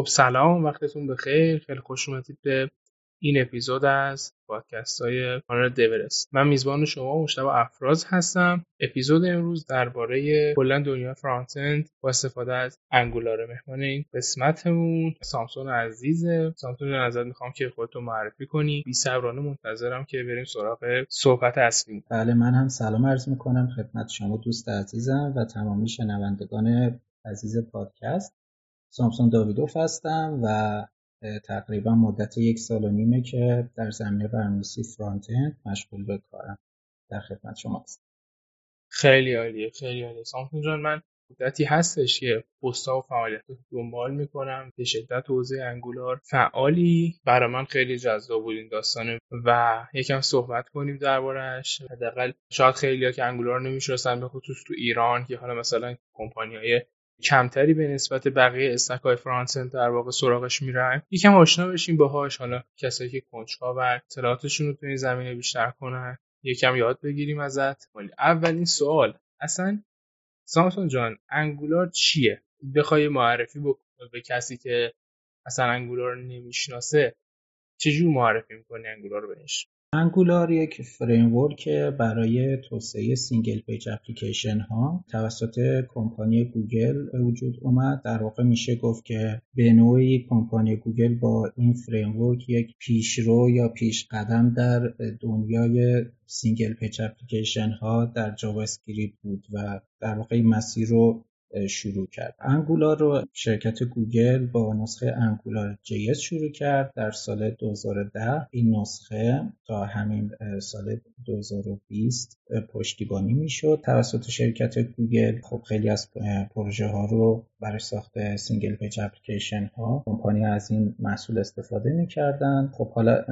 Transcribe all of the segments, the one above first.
خب سلام وقتتون بخیر. خیلی خوش اومدید به این اپیزود از پادکست های کانال دیورست. من میزبان شما مشتبه افراز هستم. اپیزود امروز درباره کلا دنیا فرانتند با استفاده از انگولار مهمان این قسمتمون. سامسون عزیزه. سامسون جان ازت می‌خوام که خودتو معرفی کنی. بی صبرانه منتظرم که بریم سراغ صحبت اصلی. بله من هم سلام عرض می‌کنم خدمت شما دوست عزیزم و تمامی شنوندگان عزیز پادکست. سامسون داویدوف هستم و تقریبا مدت یک سال و نیمه که در زمینه برنامه‌نویسی فرانت مشغول به کارم در خدمت شما هستم. خیلی عالیه خیلی عالیه. سامسون جان من مدتی هستش که پستا و فعالیت دنبال می‌کنم. به شدت حوزه انگولار فعالی. برای من خیلی جذاب بود این داستانه و یکم صحبت کنیم دربارهش حداقل شاید خیلی که انگولار نمی‌شناسن به خصوص تو ایران که حالا مثلا کمپانی های کمتری به نسبت بقیه stack های frontend در واقع سراغش میرن. یکم آشنا بشیم باهاش حالا کسایی که کنجکاو و اطلاعاتشون رو تو این زمینه بیشتر کنن. یکم یاد بگیریم ازت. ولی اولین سوال اصلا سامسون جان Angular چیه؟ بخوای معرفی بکنه به کسی که اصلا Angular نمی‌شناسه چجور معرفی می‌کنی Angular رو بهش؟ Angular یک framework برای توسعه single page application ها توسط کمپانی گوگل وجود اومد. در واقع میشه گفت که به نوعی کمپانی گوگل با این framework یک پیشرو یا پیش قدم در دنیای single page application ها در JavaScript بود و در واقع مسیر رو شروع کرد. Angular رو شرکت گوگل با نسخه Angular JS شروع کرد در سال 2010 این نسخه تا همین سال 2020 پشتیبانی می‌شد. توسط شرکت گوگل خب خیلی از پروژه ها رو برای ساخت single page application ها کمپانی از این محصول استفاده می‌کردن. خب حالا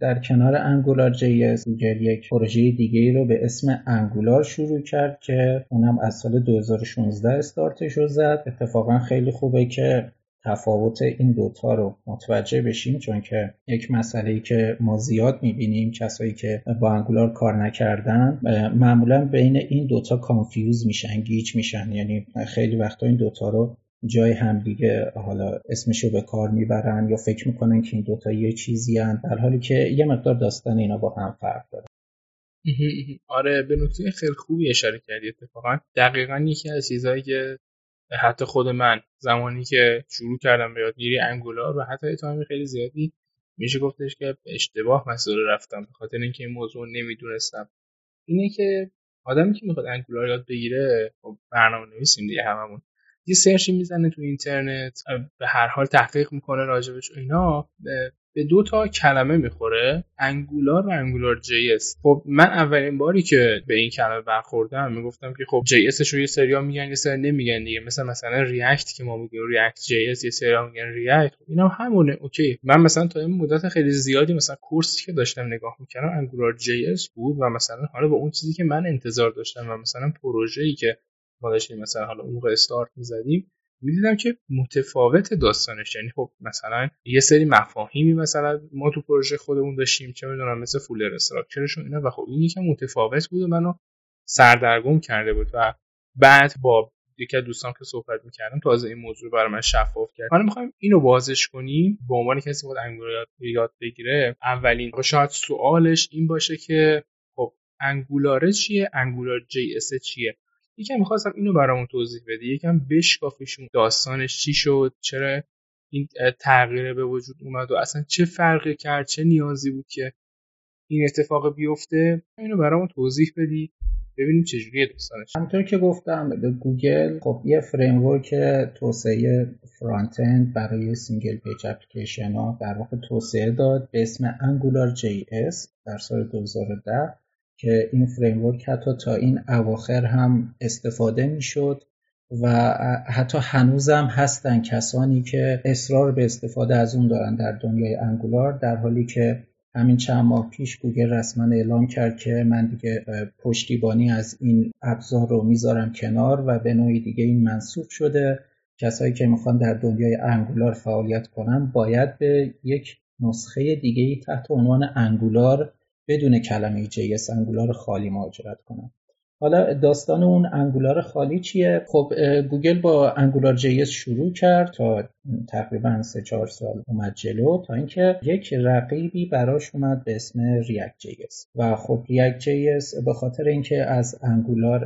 در کنار Angular JS گوگل یک پروژه دیگه رو به اسم Angular شروع کرد که اونم از سال 2016 استارتش رو زد. اتفاقا خیلی خوبه که تفاوت این دوتا رو متوجه بشیم چون که یک مسئله ای که ما زیاد می‌بینیم کسایی که با Angular کار نکردن معمولا بین این دوتا confuse میشن گیج میشن. یعنی خیلی وقتا این دوتا رو جای همدیگه حالا اسمشو به کار می‌برن یا فکر می‌کنن که این دوتا یه چیزی هن در حالی که یه مقدار داستان اینا با هم فرق داره. آره به نکته خیلی خوبی اشاره کردی اتفاقا. دقیقا یکی از چیزهایی که حتی خود من زمانی که شروع کردم به یادگیری انگولار و حتی تایم خیلی زیادی میشه گفتش که اشتباه مسئله رفتم به خاطر اینکه این موضوع نمی‌دونستم. اینه که آدمی که می‌خواد انگولار یاد بگیره خب برنامه نویسیم دیگه هممون. یه سرچی می‌زنه تو اینترنت به هر حال تحقیق می‌کنه راجبش اینا به دو تا کلمه می‌خوره Angular و Angular JS خب من اولین باری که به این کلمه برخوردم می‌گفتم که خب JS رو یه سریا میگن یه سری نمیگن دیگه مثلا مثلا React که ما میگیم React JS یه سریا میگن React اینا همونه okay. من مثلا تا این مدت خیلی زیادی مثلا course ی که داشتم نگاه می‌کردم Angular JS بود و مثلا حالا با اون چیزی که من انتظار داشتم و مثلا پروژه‌ای که ما داشتیم مثلا حالا اون استارت می‌زدیم می‌دیدم که متفاوت داستانش. یعنی خب مثلا یه سری مفاهیمی مثلا ما تو پروژه خودمون داشتیم چه می‌دونم مثل فولر استراکچرشون اینا و خب این یکم متفاوت بود و منو سردرگم کرده بود و بعد با یکی از دوستان که صحبت می‌کردم تازه این موضوع برای من شفاف کرد. حالا می‌خوایم اینو بازش کنیم. به عنوان کسی بود انگولار یاد بگیره اولین شاید سوالش این باشه که خب انگولاره چیه؟ انگولار جی اس چیه؟ یکم می‌خواستم اینو برامون توضیح بدی یکم بشکافیشون داستانش چی شد چرا این تغییر به وجود اومد و اصلا چه فرقی کرد چه نیازی بود که این اتفاق بیفته. اینو برامون توضیح بدی ببینیم چجوریه داستانش. همونطور که گفتم به گوگل خب یه framework توسعه frontend برای single page application ها در واقع توسعه داد به اسم Angular JS در سال 2010 که این framework حتی تا این اواخر هم استفاده می‌شد و حتی هنوزم هستن کسانی که اصرار به استفاده از اون دارن در دنیای Angular در حالی که همین چند ماه پیش گوگل رسما اعلام کرد که من دیگه پشتیبانی از این ابزار رو می‌ذارم کنار و به نوعی دیگه این منسوخ شده. کسایی که می‌خوان در دنیای Angular فعالیت کنن باید به یک نسخه دیگه تحت عنوان Angular بدون کلمه JS Angular خالی مهاجرت کنن حالا داستان اون Angular خالی چیه؟ خب گوگل با Angular JS شروع کرد تا تقریبا سه چهار سال اومد جلو تا اینکه یک رقیبی براش اومد به اسم React JS و خب React JS به خاطر اینکه از Angular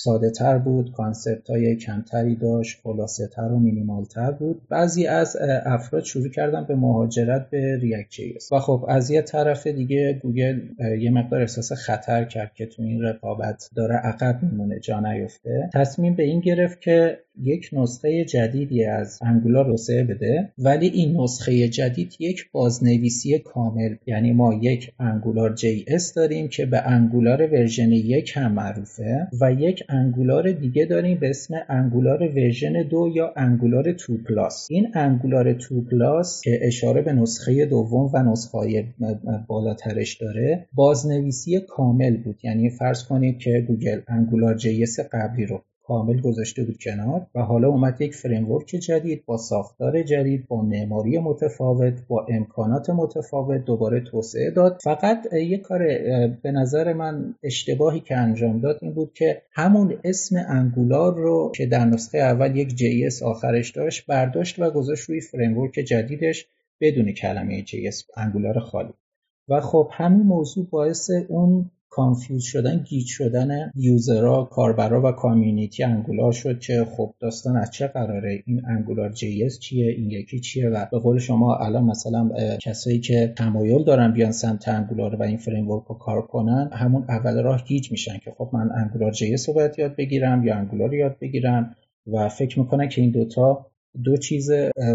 ساده تر بود concept های کمتری داشت خلاصه تر و مینیمال تر بود. بعضی از افراد شروع کردن به مهاجرت به React و خب از یه طرف دیگه گوگل یه مقدار احساس خطر کرد که تو این رقابت داره عقب میمونه جا نیفته. تصمیم به این گرفت که یک نسخه جدیدی از Angular توسعه بده ولی این نسخه جدید یک بازنویسی کامل یعنی ما یک Angular JS داریم که به Angular version یک هم معروفه و یک Angular دیگه داریم به اسم Angular version دو یا Angular two plus. این Angular two plus که اشاره به نسخه دوم و نسخه بالاترش داره بازنویسی کامل بود. یعنی فرض کنید که گوگل Angular JS قبلی رو کامل گذاشته بود کنار و حالا اومد یک framework جدید با ساختار جدید با معماری متفاوت با امکانات متفاوت دوباره توسعه داد. فقط یک کار به نظر من اشتباهی که انجام داد این بود که همون اسم Angular رو که در نسخه اول یک JS آخرش داشت برداشت و گذاشت روی framework جدیدش بدون کلمه JS Angular خالی. و خب همین موضوع باعث اون confuse شدن گیج شدن user ها کاربرا و community Angular شد که خب داستان از چه قراره؟ این Angular JS چیه؟ این یکی چیه؟ و به قول شما الان مثلا کسایی که تمایل دارن بیان سمت Angular و این framework رو کار کنن همون اول راه گیج میشن که خب من Angular JS رو باید یاد بگیرم یا Angular یاد بگیرم و فکر می‌کنن که این دوتا دو چیز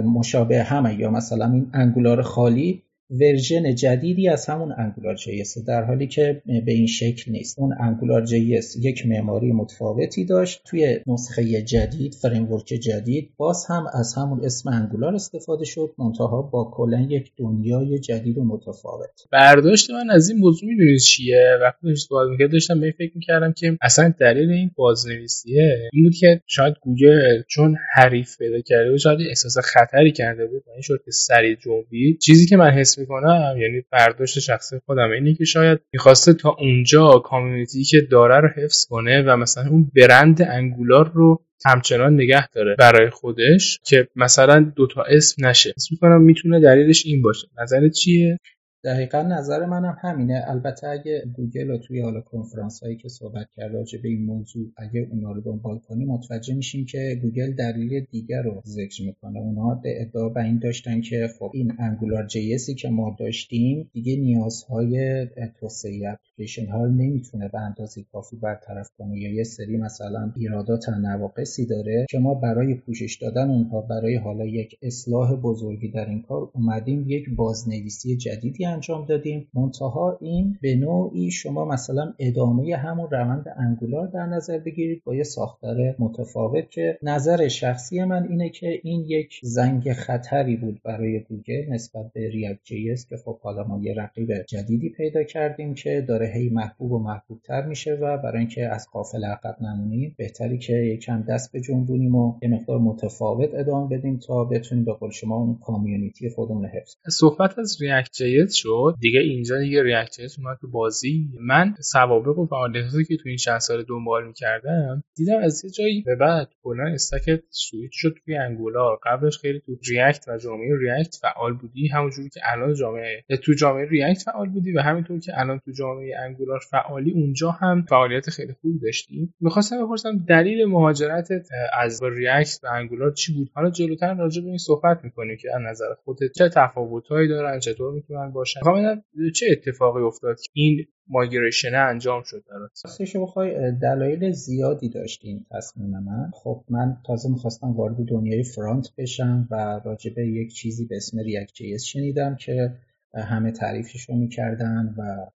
مشابه همن یا مثلا این Angular خالی version جدیدی از همون Angular JS در حالی که به این شکل نیست. اون Angular JS یک معماری متفاوتی داشت. توی نسخه جدید framework جدید باز هم از همون اسم Angular استفاده شد. منتها با کلا یک دنیای جدید و متفاوت. برداشت من از این موضوع می‌دونید چیه؟ وقتی صحبت می‌کرد داشتم به فکر می‌کردم که اصلا دلیل این بازنویسیه این بود که شاید گوگل چون حریف پیدا کرده بود شاید احساس خطری کرده بود این شد که سریع جنبید. چیزی که من حس می‌کنم یعنی برداشت شخصی خودم. اینه که شاید می‌خواسته تا اونجا community که داره رو حفظ کنه و مثلا اون برند Angular رو همچنان نگه داره برای خودش که مثلا دوتا اسم نشه. اسم می‌کنم می‌تونه دلیلش این باشه. نظرت چیه؟ دقیقا نظر منم همینه. البته اگه گوگل رو توی حالا کنفرانس هایی که صحبت کرده راجع به این موضوع اگه اونا رو دنبال کنیم متوجه میشیم که گوگل دلیل دیگر رو ذکر می‌کنه. اونا ادعا به این داشتن که خب این Angular JS ی که ما داشتیم دیگه نیازهای توسعه اپلیکیشن ها نمی‌تونه به اندازه کافی برطرف کنه. یا یه سری مثلا ایرادات نواقصی داره که ما برای پوشش دادن اونها برای حالا یک اصلاح بزرگی در این کار اومدیم یک بازنویسی جدیدی انجام دادیم. منتها این به نوعی شما مثلا ادامه همون روند Angular در نظر بگیرید با یه ساختار متفاوت که نظر شخصی من اینه که این یک زنگ خطری بود برای گوگل نسبت به React JS که خب حالا ما یه رقیب جدیدی پیدا کردیم که داره هی محبوب و محبوب تر میشه و برای اینکه از قافل عقب نمونیم بهتری که یکم دست به جنبونیم و یه مقدار متفاوت ادامه بدیم تا بتونیم به قول شما اون community خودمون حفظ صحبت از React شد دیگه اینجا دیگه React اومد تو بازی. من سوابق و فعالیتاتی که تو این چند سال دنبال می‌کردم دیدم از یه جایی به بعد کلا stack switch شد توی Angular قبلش خیلی تو React و جامعه React فعال بودی همونجوری که الان جامعه تو جامعه React فعال بودی و همینطور که الان تو جامعه Angular فعالی اونجا هم فعالیت خیلی خوبی داشتی. می‌خواستم بپرسم دلیل مهاجرتت از ریاکت و انگولار چی بود؟ حالا جلوتر راجع به این صحبت می‌کنیم که از نظر خودت چه تفاوتهایی دارن چطور می‌تونن باشن. چه اتفاقی افتاد که این مایگریشن انجام شد برات؟ راستش بخوای دلایل زیادی داشتیم تصمیم من. خب من تازه می‌خواستم وارد دنیای فرانت بشم و راجع به یک چیزی به اسم ریاکت جی شنیدم که همه تعریفش رو می‌کردن و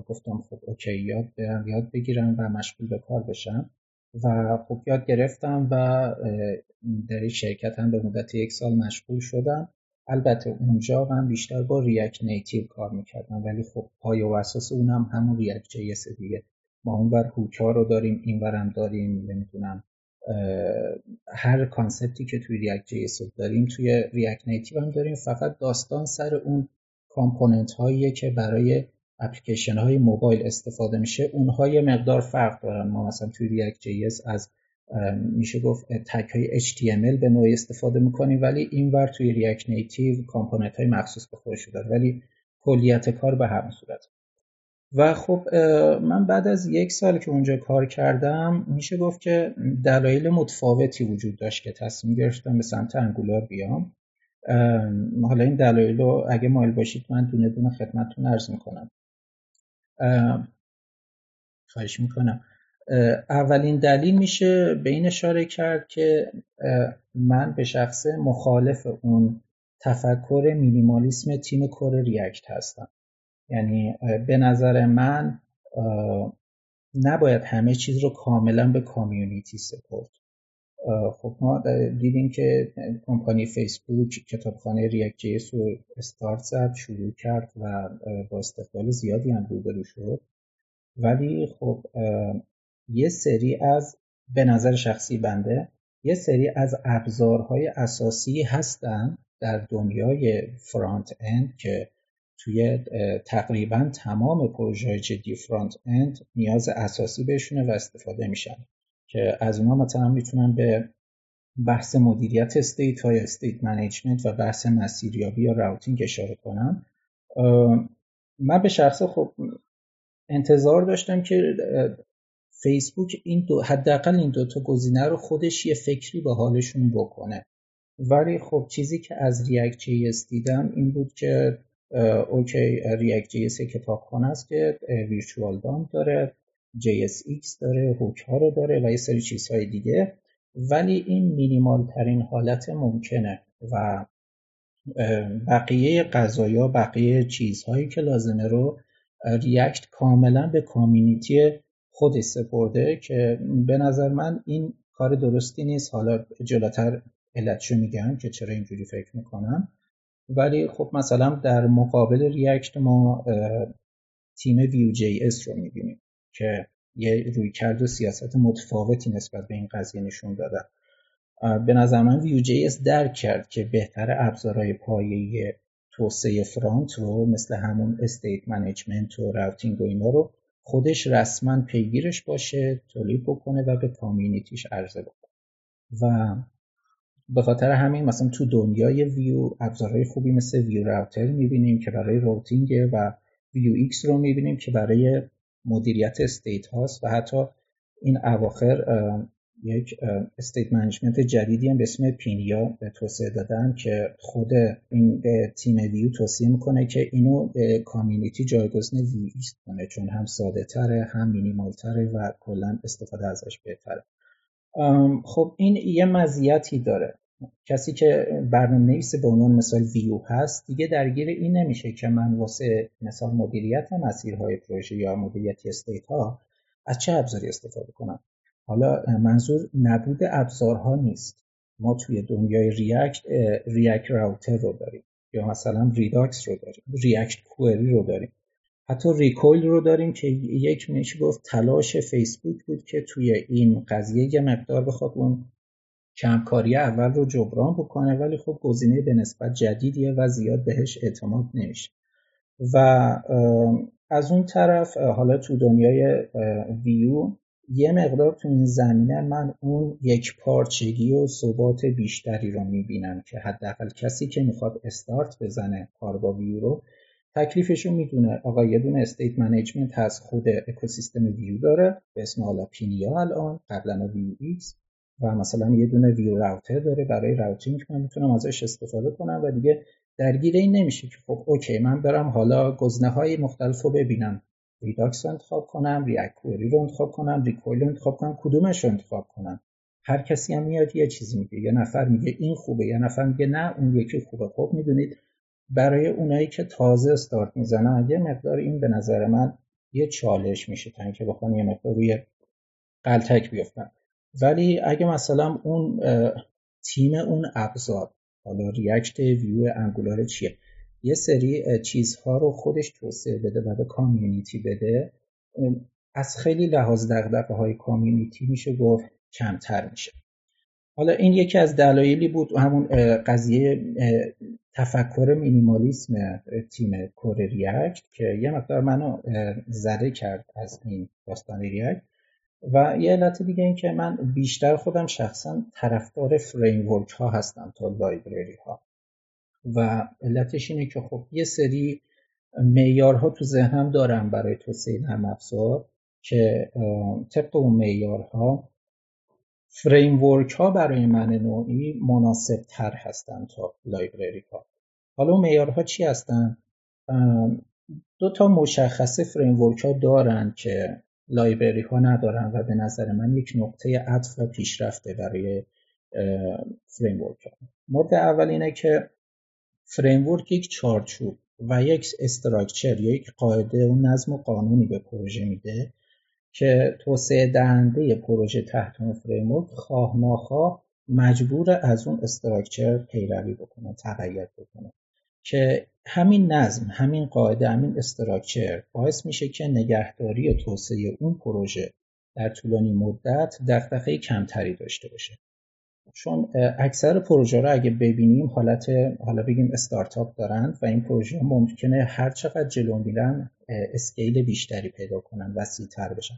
گفتم خب اوکی یاد برم یاد بگیرم و مشغول به کار بشم. و خب یاد گرفتم و در شرکت هم به مدت یک سال مشغول شدم. البته اونجا من بیشتر با React Native کار می‌کردم ولی خب پایه و اساس اونم همون React JS دیگه. ما اونور hook ا رو داریم اینورم داریم نمی‌دونم هر concept ی که توی React JS داریم توی React Native هم داریم. فقط داستان سر اون component هاییه که برای اپلیکیشن های موبایل استفاده میشه اونها یه مقدار فرق دارن. ما مثلا توی React JS از میشه گفت تک های HTML به نوعی استفاده می‌کنیم ولی اینور توی ریاکت نیتیو کامپوننت های مخصوص به خودش داره ولی کلیت کار به همین صورت. و خب من بعد از یک سال که اونجا کار کردم میشه گفت که دلایل متفاوتی وجود داشت که تصمیم گرفتم به سمت انگولار بیام. حالا این دلایل رو اگه مایل باشید من دونه دونه خدمتتون عرض می‌کنم. خواهش می‌کنم. اولین دلیل میشه به این اشاره کرد که من به شخص مخالف اون تفکر مینیمالیسم تیم کور ریاکت هستم. یعنی به نظر من نباید همه چیز رو کاملا به کامیونیتی سپورت خب ما دیدیم که کمپانی فیسبوک کتابخانه ریاکت جیس رو استارت زد شروع کرد و با استقبال زیادی هم روبرو شد. ولی خب یه سری از به نظر شخصی بنده یه سری از ابزارهای اساسی هستن در دنیای front-end که توی تقریبا تمام پروژه جدی front-end نیاز اساسی بهشونه و استفاده میشن. که از اونها مثلا می‌تونن به بحث مدیریت state های state management و بحث مسیریابی یا routing اشاره کنم. من به شخص خب انتظار داشتم که فیسبوک این دو حداقل این دوتا گزینه رو خودش یه فکری به حالشون بکنه. ولی خب چیزی که از React JS دیدم این بود که okay React JS کتابخانه است که virtual DOM داره JSX داره hook ها رو داره و یه سری چیزهای دیگه. ولی این مینیمال ترین حالت ممکنه و بقیه قضایا بقیه چیزهایی که لازمه رو ریاکت کاملا به کامیونیتی خودش سپرده که به نظر من این کار درستی نیست. حالا جلوتر علتشو میگم که چرا اینجوری فکر می‌کنم. ولی خب مثلا در مقابل ریاکت ما تیم ویو جی اس رو می‌بینیم که یه روی کرد و سیاست متفاوتی نسبت به این قضیه نشون داده. به نظر من Vue JS درک کرد که بهتر ابزارهای پایه توسعه front رو مثل همون state management و routing و اینا رو خودش رسما پیگیرش باشه تولید بکنه و به community ش عرضه بکنه. و به خاطر همین مثلا تو دنیای ویو ابزارهای خوبی مثل Vue Router می‌بینیم که برای routing و Vuex رو می‌بینیم که برای مدیریت state هاست و حتی این اواخر یک state management جدیدی هم به اسم Pinia به توسعه دادن که خود این به تیم ویو توصیه می‌کنه که اینو به community جایگزین ویو کنه چون هم ساده تره هم مینیمال تره و کلا استفاده ازش بهتره. خب این یه مزیتی داره. کسی که برنامه نویس به عنوان مثال ویو هست دیگه درگیر این نمیشه که من واسه مثال مدیریت مسیرهای پروژه یا مدیریت state ها از چه ابزاری استفاده کنم. حالا منظور نبود ابزارها نیست. ما توی دنیای React React Router رو داریم. یا مثلا Redux رو داریم. React Query رو داریم. حتی Recoil رو داریم که یک میشه گفت تلاش فیسبوک بود که توی این قضیه یه مقدار بخواد اون کمکاری اول رو جبران بکنه ولی خب گزینه به نسبت جدیدیه و زیاد بهش اعتماد نمیشه. و از اون طرف حالا تو دنیای ویو یه مقدار تو این زمینه من اون یک پارچگی و ثبات بیشتری رو می‌بینم که حداقل کسی که می‌خواد استارت بزنه کار با ویو رو تکلیفش رو می‌دونه. آقا یه دونه state management هست خود اکوسیستم ویو داره. به اسم حالا Pinia الان قبلا Vuex. و مثلا یه دونه Vue Router داره برای routing. من می‌تونم ازش استفاده کنم و دیگه درگیر این نمیشه که خب okay من برم حالا گزینه های مختلف ببینم. Redux رو انتخاب کنم React Query رو انتخاب کنم Recoil رو انتخاب کنم کدومش رو انتخاب کنم؟ هر کسی هم میاد یه چیزی میگه یه نفر میگه این خوبه یه نفر میگه نه اون یکی خوبه. خب می‌دونید برای اونایی که تازه استارت می‌زنن یه مقدار این به نظر من یه چالش میشه تا اینکه بخوام یه مقدار روی غلتک بیفتن. ولی اگه مثلا اون تیم اون ابزار حالا ریاکت ویو انگولار چیه؟ یه سری چیزها رو خودش توسعه بده و به کامیونیتی بده. از خیلی لحاظ دقدقه های کامیونیتی میشه گفت کمتر میشه. حالا این یکی از دلایلی بود همون قضیه تفکر مینیمالیسم تیم کور ریاکت که یه مقدار منو زده کرد از این داستان ریاکت. و یه علت دیگه این که من بیشتر خودم شخصا طرفدار framework ها هستم تا library ها. و علتش اینه که خب یه سری معیارها تو ذهنم دارم برای توسعه نرم افزار که طبق اون معیارها framework ها برای من نوعی مناسب تر هستن تا library ها حالا اون معیارها چی هستن؟ دو تا مشخصه framework ها دارن که library ها ندارن و به نظر من یک نقطه عطف و پیشرفته برای framework ها مورد اول اینه که framework یک چارچوب و یک structure یا یک قاعده و نظم و قانونی به پروژه میده که توسعه دهنده پروژه تحت اون framework خواه ناخواه مجبوره از اون structure پیروی بکنه تقلید بکنه. که همین نظم همین قاعده همین استراکچر باعث میشه که نگهداری و توسعه اون پروژه در طولانی مدت دقدقه کمتری داشته باشه. چون اکثر پروژه رو اگه ببینیم حالت حالا بگیم استارتاپ دارن و این پروژه ممکنه هر چقدر جلو میرن اسکیل بیشتری پیدا کنن وسیعتر بشن.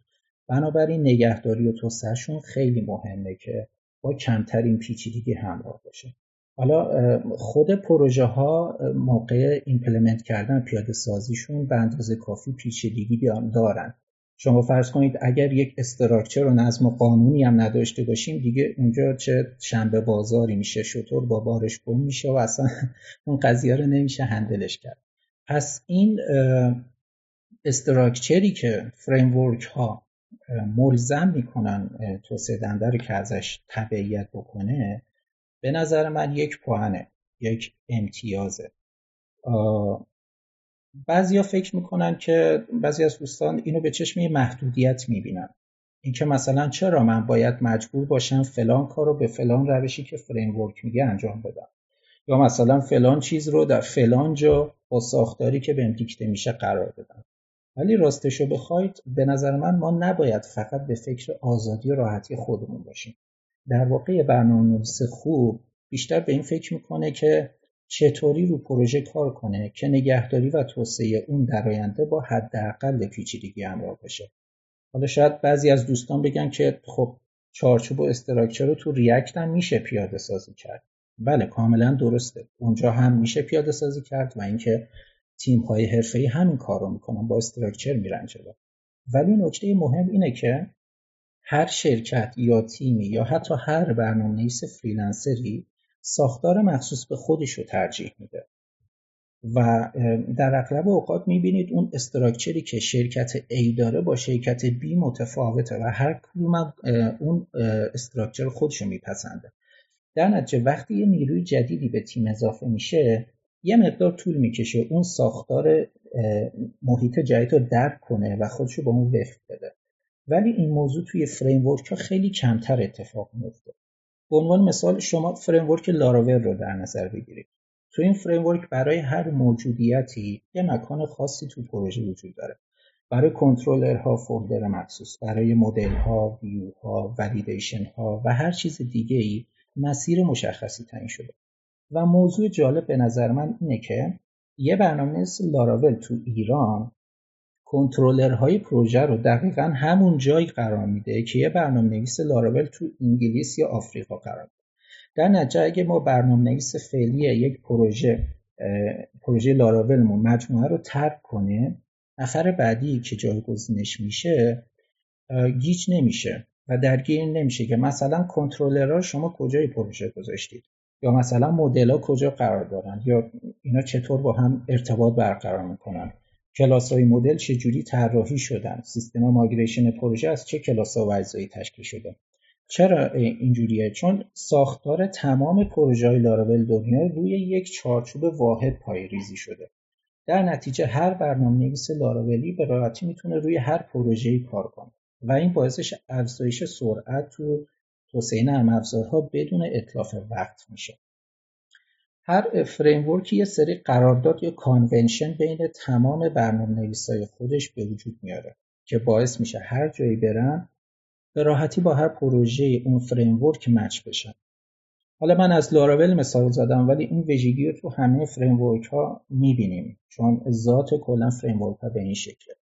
بنابراین نگهداری و توسعهشون خیلی مهمه که با کمترین پیچیدگی همراه باشه. حالا خود پروژه ها موقع implement کردن پیاده سازیشون به اندازه کافی پیچیدگی دارن. شما فرض کنید اگر یک structure و نظم و قانونی هم نداشته باشیم دیگه اونجا چه شنبه بازاری میشه شتر با بارش گم میشه و اصلا اون قضیه رو نمیشه handle ش کرد. پس این structure ی که framework ها ملزم می‌کنن توسعه دنده رو که ازش تبعیت بکنه به نظر من یک پوانه یک امتیازه. بعضیا فکر می‌کنن که بعضی از دوستان اینو به چشم محدودیت می‌بینن. اینکه مثلا چرا من باید مجبور باشم فلان کار رو به فلان روشی که فریمورک میگه انجام بدم؟ یا مثلا فلان چیز رو در فلان جا با ساختاری که بهم دیکته میشه قرار بدم. ولی راستشو بخواید به نظر من ما نباید فقط به فکر آزادی و راحتی خودمون باشیم. در واقع برنامه خوب بیشتر به این فکر می‌کنه که چطوری رو پروژه کار کنه که نگهداری و توسعه اون در آینده با حداقل پیچیدگی همراه بشه حالا شاید بعضی از دوستان بگن که خب چارچوب و استراکچر رو تو ریاکت هم میشه پیاده سازی کرد. بله کاملا درسته. اونجا هم میشه پیاده سازی کرد و اینکه تیم های حرفه‌ای همین کار رو می‌کنن با structure میرن جلو. ولی نکته مهم اینه که هر شرکت یا تیمی یا حتی هر برنامه‌نویس freelancer ی ساختار مخصوص به خودش رو ترجیح میده. و در اغلب اوقات می‌بینید اون structure ی که شرکت A داره با شرکت B متفاوته و هر کدوم اون structure خودش رو میپسنده. در نتیجه وقتی یه نیروی جدیدی به تیم اضافه میشه یه مقدار طول می‌کشه اون ساختار محیط جدید رو درک کنه و خودش رو به اون وفق بده. ولی این موضوع توی framework ها خیلی کمتر اتفاق میفته به عنوان مثال شما framework Laravel رو در نظر بگیرید. تو این framework برای هر موجودیتی یه مکان خاصی تو پروژه وجود داره. برای کنترلرها folder مخصوص برای مدل ها ویو ها validation ها و هر چیز دیگه ای مسیر مشخصی تعیین شده. و موضوع جالب به نظر من اینه که یه برنامه مثل لاراول تو ایران کنترلرهای پروژه رو دقیقا همون جایی قرار میده که یه برنامه نویس لاراول تو انگلیس یا آفریقا قرار میده در نتیجه اگه ما برنامه نویس فعلی یک پروژه پروژه لاراولمون مجموعه رو ترک کنه نفر بعدی که جایگزینش میشه گیج نمیشه و درگیر نمیشه که مثلا کنترلرها شما کجای پروژه گذاشتید یا مثلا مدل ها کجا قرار دارن یا اینا چطور با هم ارتباط برقرار می‌کنن. کلاس های مدل چجوری طراحی شدن؟ سیستم ماگریشن پروژه از چه کلاس ها و اجزایی تشکیل شده؟ چرا اینجوریه؟ چون ساختار تمام پروژه های لاراول دنیا روی یک چارچوب واحد ریزی شده. در نتیجه هر برنامه نویس لاراولی به راحتی می‌تونه روی هر پروژه‌ای کار کنه و این باعث افزایش سرعت تو توسعه نرم افزارها بدون اتلاف وقت میشه. هر framework ی یه سری قرارداد یا convention بین تمام برنامه نویسای خودش به وجود میاره که باعث میشه هر جایی برن به راحتی با هر پروژه اون framework match بشن. حالا من از لاراول مثال زدم ولی این ویژگی رو تو همه framework ها می‌بینیم چون ذات کلا framework ها به این شکله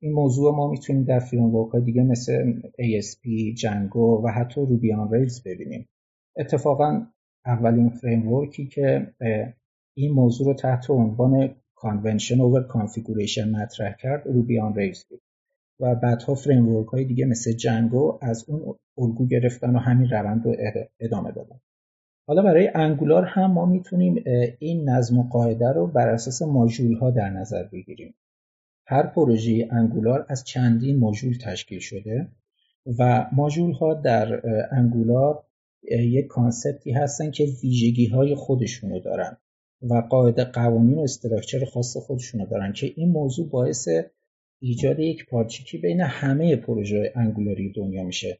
این موضوع ما می‌تونیم در framework های دیگه مثل ASP، Django و حتی Ruby on Rails ببینیم. اتفاقا اولین framework ی که این موضوع رو تحت عنوان convention over configuration مطرح کرد Ruby on Rails بود. و بعدها framework های دیگه مثل Django از اون الگو گرفتن و همین روند رو ادامه دادن. حالا برای Angular هم ما می‌تونیم این نظم و قاعده رو بر اساس ماژول ها در نظر بگیریم. هر پروژه Angular از چندین ماژول تشکیل شده و ماژول ها در Angular یک concept ی هستن که ویژگی های خودشونو دارن و قاعده قوانین و structure خاص خودشونو دارن که این موضوع باعث ایجاد یکپارچگی بین همه پروژه Angular ی دنیا میشه.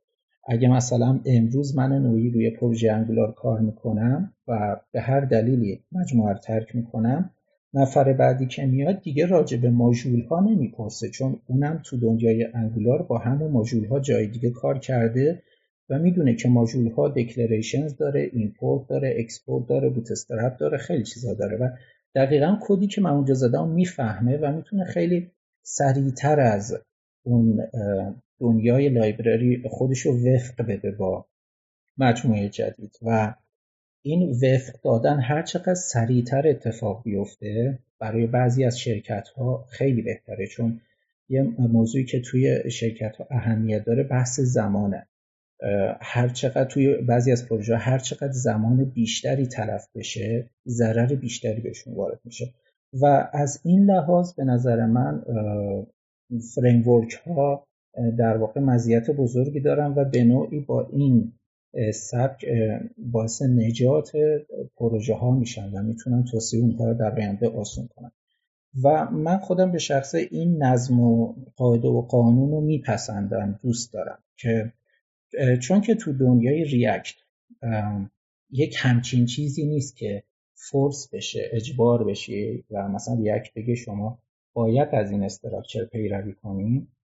اگه مثلا امروز من نوعی روی پروژه Angular کار می‌کنم و به هر دلیلی مجموعه رو ترک می‌کنم نفر بعدی که میاد دیگه راجع به ماژول ها نمی‌پرسه چون اونم تو دنیای Angular با همون ماژول ها جای دیگه کار کرده و می‌دونه که ماژول ها declarations داره import داره export داره bootstrap داره خیلی چیزا داره و دقیقا کدی که من اونجا زدم می‌فهمه و می‌تونه خیلی سریعتر از اون دنیای library خودش رو وفق بده با مجموعه جدید و این وفق دادن هر چقدر سریعتر اتفاق بیفته برای بعضی از شرکت ها خیلی بهتره چون یه موضوعی که توی شرکت ها اهمیت داره بحث زمانه. هر چقدر توی بعضی از پروژه هر چقدر زمان بیشتری تلف بشه ضرر بیشتری بهشون وارد میشه. و از این لحاظ به نظر من فریمورک ها در واقع مزیت بزرگی دارن و به نوعی با این سبک باعث نجات پروژه ها میشن و می‌تونن توسعه اونها رو در آینده آسون کنن. و من خودم به شخص این نظم و قاعده و قانون رو میپسندم دوست دارم که چون که تو دنیای ریاکت یک همچین چیزی نیست که فورس بشه اجبار بشه و مثلا ریاکت بگه شما باید از این استراکچر پیروی کنیم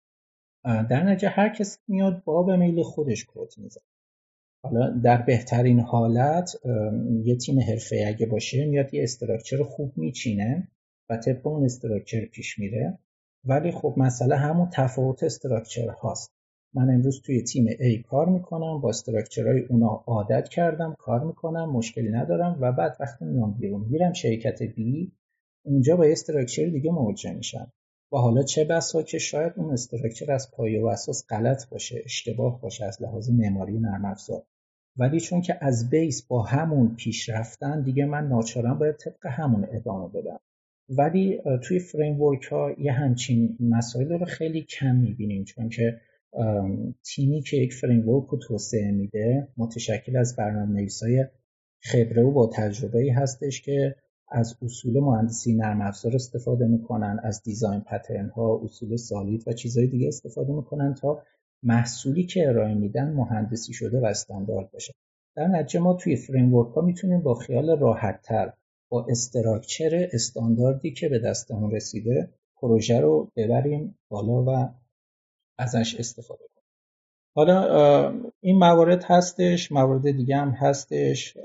در نتیجه هر کسی میاد باب میل خودش کد میزن حالا در بهترین حالت یه تیم حرفه اگه باشه میاد یه استراکچر خوب میچینه و طبق اون استراکچر پیش میره. ولی خب مسئله همون تفاوت استراکچر هاست. من امروز توی تیم A کار می‌کنم با استراکچرهای اونا عادت کردم کار می‌کنم مشکلی ندارم و بعد وقتی میام بیرون میرم شرکت B اونجا با structure دیگه مواجه میشم. و حالا چه بسا که شاید اون structure از پایه و اساس غلط باشه اشتباه باشه از لحاظ معماری نرم افزار. ولی چون که از base با همون پیش رفتن دیگه من ناچارم باید طبق همون ادامه بدم. ولی توی framework ها یه همچین مسائل رو خیلی کم می‌بینیم چون که تیمی که یک framework رو توسعه میده متشکل از برنامه‌نویس های خبره و با تجربه ای هستش که از اصول مهندسی نرم افزار استفاده می‌کنن از design pattern ها اصول SOLID و چیزهای دیگه استفاده می‌کنن تا محصولی که ارائه میدن مهندسی شده و استاندارد باشه در نتیجه ما توی framework ها می‌تونیم با خیال راحت تر با structure استانداردی که به دستمون رسیده پروژه رو ببریم بالا و ازش استفاده کنیم حالا این موارد هستش موارد دیگه هم هستش.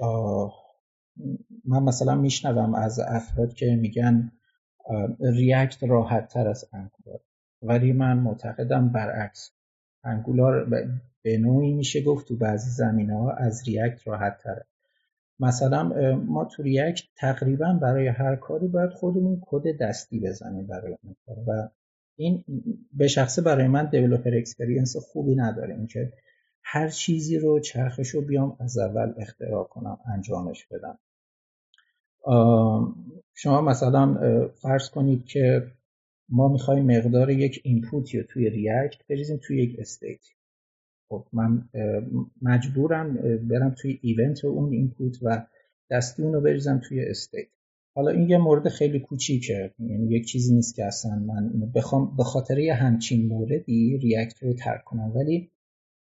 من مثلا میشنوم از افراد که میگن ریاکت راحت تر از انگولار ولی من معتقدم برعکس. انگولار به نوعی میشه گفت تو بعضی زمین ها از ریاکت راحت تره. مثلا ما تو ریاکت تقریبا برای هر کاری باید خودمون کد دستی بزنیم برای اون کار و این به شخصه برای من developer experience خوبی نداره. که هر چیزی رو چرخش رو بیام از اول اختراع کنم انجامش بدم. شما مثلا فرض کنید که ما می‌خوایم مقدار یک input یا توی React بریزیم توی یک state خب من مجبورم برم توی event اون input و دستی اون رو بریزم توی state حالا این یه مورد خیلی کوچیکه. یعنی یک چیزی نیست که اصلا من بخوام به خاطر یه همچین موردی React رو ترک کنم. ولی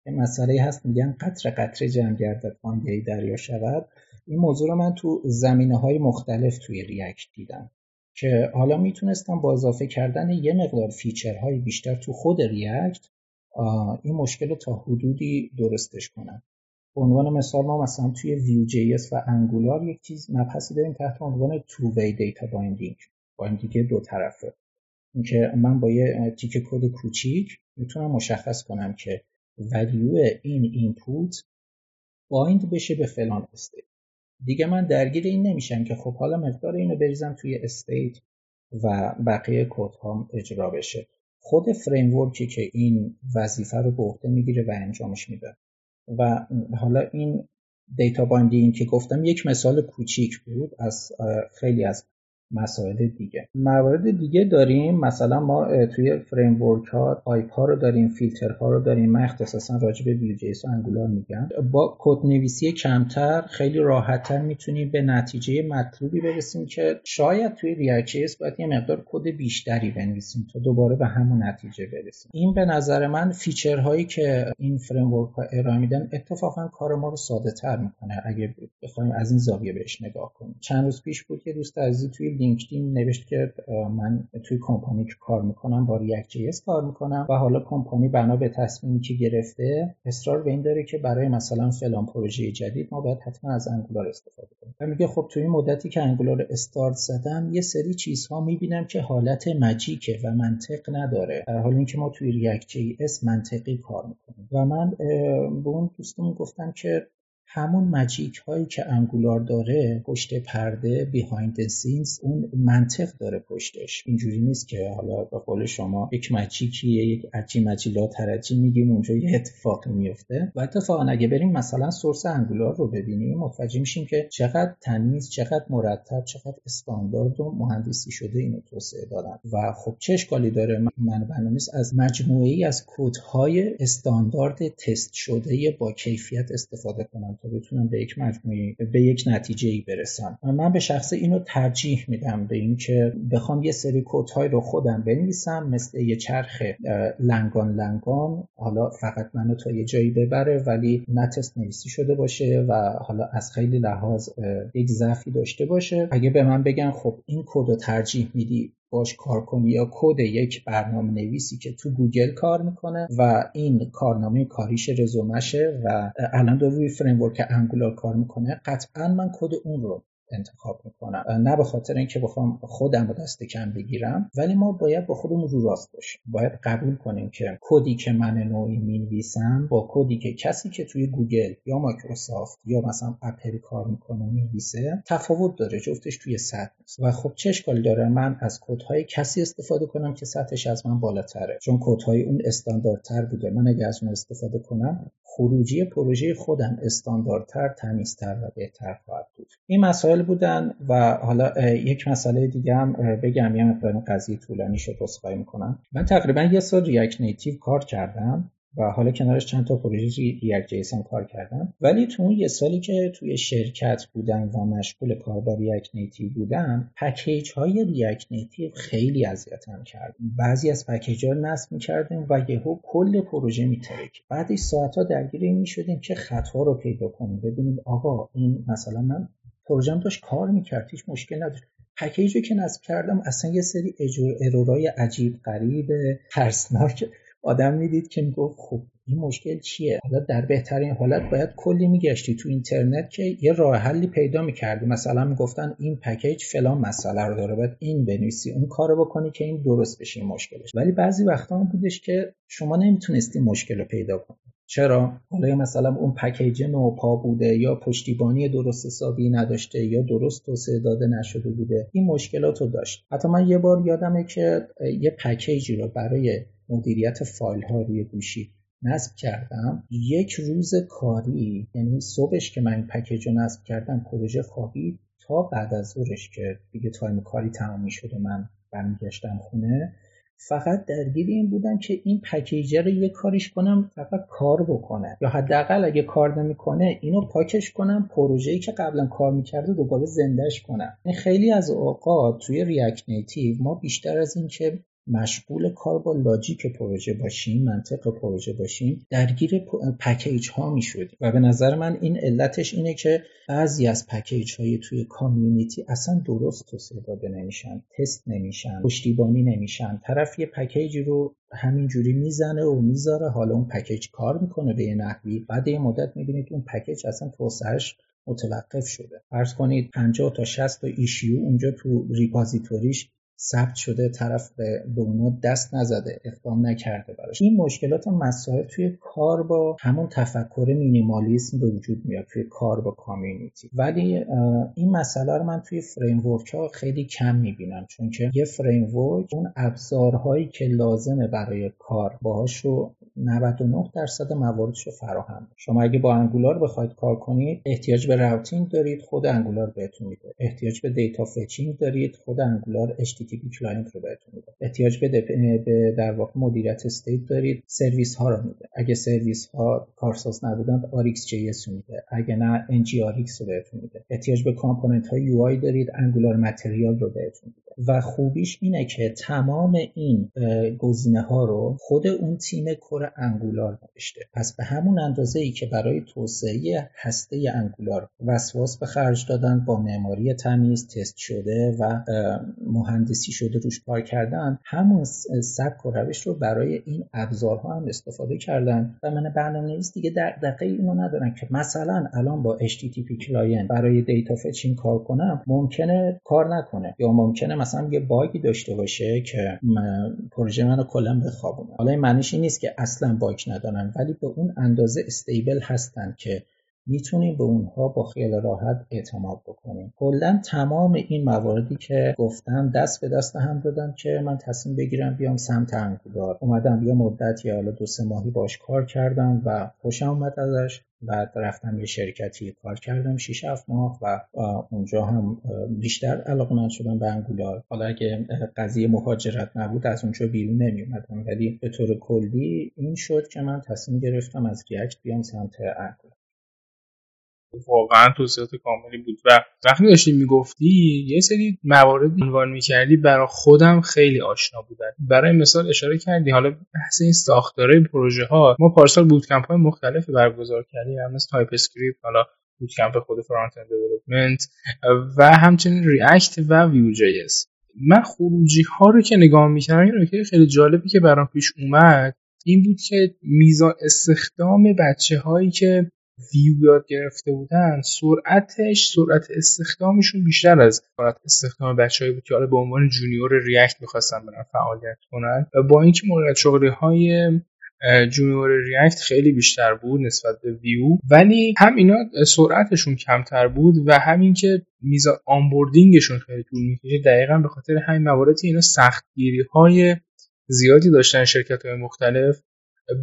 یه مسئله هست میگن قطره قطره جمع گردد وانگهی دریا شود. این موضوع رو من تو زمینه های مختلف توی React دیدم که حالا می‌تونستم با اضافه کردن یه مقدار feature های بیشتر تو خود React این مشکل رو تا حدودی درستش کنم. به عنوان مثال ما مثلا توی Vue JS و Angular یک چیز مبحثی داریم تحت عنوان two way data binding binding دو طرفه. اینکه من با یه تیکه کد کوچیک می‌تونم مشخص کنم که value این input bind بشه به فلان state دیگه من درگیر این نمیشم که خب حالا مقدار اینو بریزم توی state و بقیه کد ها اجرا بشه. خود framework این وظیفه رو به عهده می‌گیره و انجامش میده. و حالا این data binding که گفتم یک مثال کوچیک بود از خیلی از مسائل دیگه. موارد دیگه داریم مثلا ما توی framework ها pipe ها رو داریم فیلتر ها رو داریم. من اختصاصا راجع به Vue JS و Angular میگم. با کد نویسی کمتر خیلی راحتتر می‌تونیم به نتیجه مطلوبی برسیم که شاید توی React باید یه مقدار کد بیشتری بنویسیم تا دوباره به همون نتیجه برسیم. این به نظر من feature هایی که این framework ها ارائه میدن اتفاقا کار ما رو ساده تر می‌کنه اگه بخوایم از این زاویه بهش نگاه کنیم. چند روز پیش بود که دوست عزیزی توی لینکدین نوشت که من توی کمپانی که کار می‌کنم با ریاکت جی کار می‌کنم و حالا کمپانی بنا به تصمیمی که گرفته اصرار به این داره که برای مثلا فلان پروژه جدید ما باید حتما از انگولار استفاده کنیم. و میگه خب توی مدتی که انگولار استارت زدم یه سری چیزها می‌بینم که حالت مجیکه و منطق نداره. در حال اینکه ما توی ریاکت جی منطقی کار می‌کنیم. و من به اون دوستمون گفتم که همون مجیک هایی که انگولار داره پشت پرده بیهایند سینز اون منطق داره پشتش. اینجوری نیست که حالا به قول شما یک مجیکیه یک عجی مجیلا ترجی میگیم اونجا یه اتفاقی میفته و اتفاقا اگه بریم مثلا سورس انگولار رو ببینیم متوجه میشیم که چقدر تمیز چقدر مرتب چقدر استاندارد و مهندسی شده اینو توسعه دادن. و خب چه اشکالی داره؟ من برنامه‌نویس از مجموعه ای از کدهای استاندارد تست شده با کیفیت استفاده کنم تا بتونم به یک مجموعه به یک نتیجه ای برسم من به شخص اینو ترجیح میدم به اینکه بخوام یه سری کدهای رو خودم بنویسم مثل یه چرخ لنگان لنگان. حالا فقط منو تا یه جایی ببره ولی نتست نویسی شده باشه و حالا از خیلی لحاظ یک ضعفی داشته باشه. اگه به من بگن خب این کد رو ترجیح میدی باش کار کنی یا کد یک برنامه نویسی که تو گوگل کار می‌کنه و این کارنامه کاریش رزومشه و الان داره روی framework Angular کار می‌کنه قطعا من کد اون رو انتخاب می‌کنم. نه به خاطر اینکه بخوام خودم رو دست کم بگیرم ولی ما باید با خودمون رو راست باشیم. باید قبول کنیم که کدی که من نوعی می‌نویسم با کدی که کسی که توی گوگل یا مایکروسافت یا مثلا اپل کار می‌کنه می‌نویسه تفاوت داره جفتش توی یه سطح نیست. و خب چه اشکالی داره؟ من از کدهای کسی استفاده کنم که سطحش از من بالاتره. چون کدهای اون استانداردتر بوده. من اگه از اون استفاده کنم خروجی پروژه خودم استانداردتر تمیزتر و بهتر خواهد بود. این مسائل بودن و حالا یک مسئله دیگه هم بگم یه مقدار قضیه طولانی شد عذرخواهی می‌کنم. من تقریبا یه سال React Native کار کردم و حالا کنارش چند تا پروژه React JS کار کردم. ولی تو اون یه سالی که توی شرکت بودم و مشغول کار با React Native بودم پکیج های React Native خیلی اذیتم کرد بعضی از پکیج ها نصب می‌کردیم و یهو کل پروژه میترکید. بعدش ساعتها درگیر این می‌شدیم که خطا رو پیدا کنیم. ببینیم آقا این مثلا من پروژم داشت کار می‌کرد هیچ مشکل نداشت. پکیجی که نصب کردم اصلا یه سری ارورای عجیب غریب ترسناک آدم می‌دید که می‌گفت خب این مشکل چیه؟ حالا در بهترین حالت باید کلی میگشتی تو اینترنت که یه راه حلی پیدا می‌کردی. مثلا می‌گفتن این پکیج فلان مسئله رو داره باید این بنویسی اون کارو بکنی که این درست بشه این مشکلش. ولی بعضی وقتا هم بودش که شما نمی‌تونستی مشکل رو پیدا کنی. چرا؟ حالا مثلا اون پکیج نوپا بوده یا پشتیبانی درست حسابی نداشته یا درست توسعه داده نشده بوده این مشکلات رو داشت. حتی من یه بار یادمه که یه پکیجی رو برای مدیریت فایل ها روی گوشی نصب کردم. یک روز کاری یعنی صبحش که من پکیج رو نصب کردم پروژه خوابید. تا بعد از ظهرش که دیگه تایم کاری تمام می‌شد و من برمیگشتم خونه فقط درگیر این بودم که این پکیج رو یه کاریش کنم فقط کار بکنه. یا حداقل اگه کار نمی‌کنه اینو پاکش کنم پروژه‌ای که قبلا کار می‌کرده دوباره زندهش کنم. این خیلی از اوقات توی React Native ما بیشتر از این که مشغول کار با logic پروژه باشیم منطق پروژه باشیم درگیر پکیج ها می‌شیم و به نظر من این علتش اینه که بعضی از پکیج های توی community اصلا درست توسعه داده نمیشن تست نمیشن پشتیبانی نمیشن. طرف یه پکیجی رو همینجوری می‌زنه و می‌ذاره حالا اون پکیج کار می‌کنه به یه نحوی. بعد یه مدت می‌بینید اون پکیج اصلا توسعهش متوقف شده. فرض کنید 50 تا 60 تا issue اونجا تو repository ش ثبت شده طرف به, اونا دست نزده اقدام نکرده براش. این مشکلات و مسائل توی کار با همون تفکر مینیمالیسم به وجود میاد توی کار با community. ولی این مسئله رو من توی framework ها خیلی کم می‌بینم چون که یه framework اون ابزارهایی که لازمه برای کار باهاش رو 99 درصد مواردش رو فراهم شما اگه با Angular بخواید کار کنید احتیاج به routing دارید خود Angular بهتون میده. احتیاج به data fetching دارید خود Angular HTTP client رو بهتون میده احتیاج به, به در واقع مدیریت state دارید سرویس ها رو میده. اگه سرویس ها کارساز نبودند RxJS رو میده. اگه نه NGRX رو بهتون میده. احتیاج به component های UI دارید Angular Material رو بهتون میده. و خوبیش اینه که تمام این گزینه ها رو خود اون تیم core Angular نوشته. پس به همون اندازه ای که برای توسعه هسته Angular وسواس به خرج دادن با معماری تمیز تست شده و مهندسی شده روش کار کردن همون سبک و روش رو برای این ابزارها هم استفاده کردن. و من برنامه نویس دیگه دغدغه اینو ندارم که مثلا الان با HTTP client برای data fetching کار کنم ممکنه کار نکنه. یا ممکنه مثلا یه باگی داشته باشه که پروژه منو کلا بخوابونه. حالا این معنیش این نیست که اصلا باگ ندارن ولی به اون اندازه stable هستن که می‌تونیم به اونها با خیال راحت اعتماد بکنیم. کلا تمام این مواردی که گفتم دست به دست هم دادن که من تصمیم بگیرم بیام سمت Angular اومدم یه مدت یا حالا دو سه ماهی باش کار کردم و خوشم اومد ازش بعد رفتم یه شرکتی کار کردم 6 7 ماه و اونجا هم بیشتر علاقه من شدم به Angular. حالا اگه قضیه مهاجرت نبود از اونجا بیرون نمی اومدم ولی به طور کلی این شد که من تصمیم گرفتم از React بیام سمت Angular. واقعا توضیحات کاملی بود. و وقتی داشتی می‌گفتی یه سری موارد عنوان می‌کردی برای خودم خیلی آشنا بودن. برای مثال اشاره کردی حالا بحث این ساختاره پروژه ها ما پارسال bootcamp های مختلفی برگزار کردیم. هم مثل TypeScript حالا bootcamp خود front-end development و همچنین React و Vue JS من خروجی ها رو که نگاه می‌کردم یه خیلی جالبی که برام پیش اومد این بود که میزان استخدام بچه هایی که ویو یاد گرفته بودن سرعتش سرعت استخدامشون بیشتر از سرعت استخدام بچه‌هایی بود که حالا به عنوان junior React می‌خواستن برن فعالیت کنن و با اینکه موقعیت شغلی های junior React خیلی بیشتر بود نسبت به ویو ولی هم اینا سرعتشون کمتر بود و همین که میزان onboarding شون خیلی طول می‌کشه دقیقا به خاطر همین مواردی اینا سختگیری های زیادی داشتن شرکت های مختلف.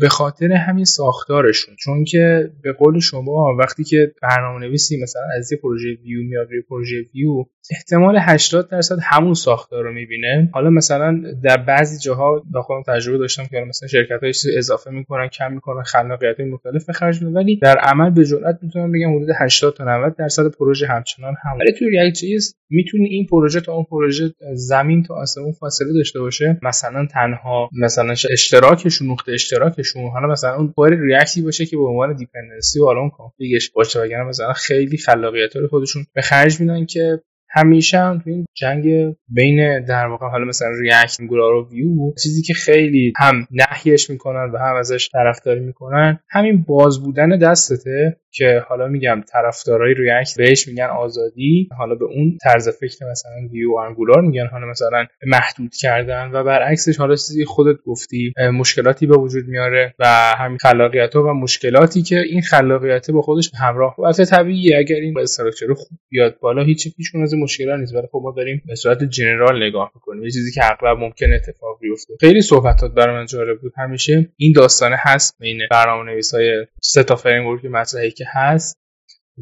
به خاطر همین ساختارشون. چون که به قول شما وقتی که برنامه نویسی مثلا از یه پروژه ویو میاد روی پروژه ویو احتمال 80 درصد همون ساختار رو می‌بینه. حالا مثلا در بعضی جاها خودم تجربه داشتم که مثلا شرکت های اضافه می‌کنن کم می‌کنن خلاقیت مختلف خرج ولی در عمل به جرئت می‌تونم بگم حدود 80 تا 90 درصد پروژه همچنان هم ولی توی React می‌تونی این پروژه تا اون پروژه زمین تا آسمون فاصله داشته باشه. مثلا تنها مثلا اشتراکشون نقطه اشتراکشون حالا مثلا اون بار React ی باشه که به عنوان dependency و الان config ش باشه وگرنه مثلا خیلی خلاقیت رو خودشون به خرج میدن که همیشه هم تو این جنگ بین در واقع حالا مثلا React Angular و Vue چیزی که خیلی هم نقدش می‌کنن و هم ازش طرفداری می‌کنن همین باز بودن دستته. که حالا میگم طرفدارای React بهش میگن آزادی حالا به اون طرز فکر مثلا Vue Angular میگن حالا مثلا محدود کردن و برعکسش حالا چیزی خودت گفتی مشکلاتی به وجود میاره و همین خلاقیت ها و مشکلاتی که این خلاقیت با خودش همراه البته طبیعیه اگر این استراکچر خوب بیاد بالا هیچ پیش از مشکل نیست. ولی خب ما داریم به صورت جنرال نگاه می‌کنیم. یه چیزی که اغلب ممکن اتفاق بیفته. خیلی صحبتات برای من جالب بود. همیشه این داستانه هست بین برنامه‌نویسای سه تا فریم مطرحی که هست.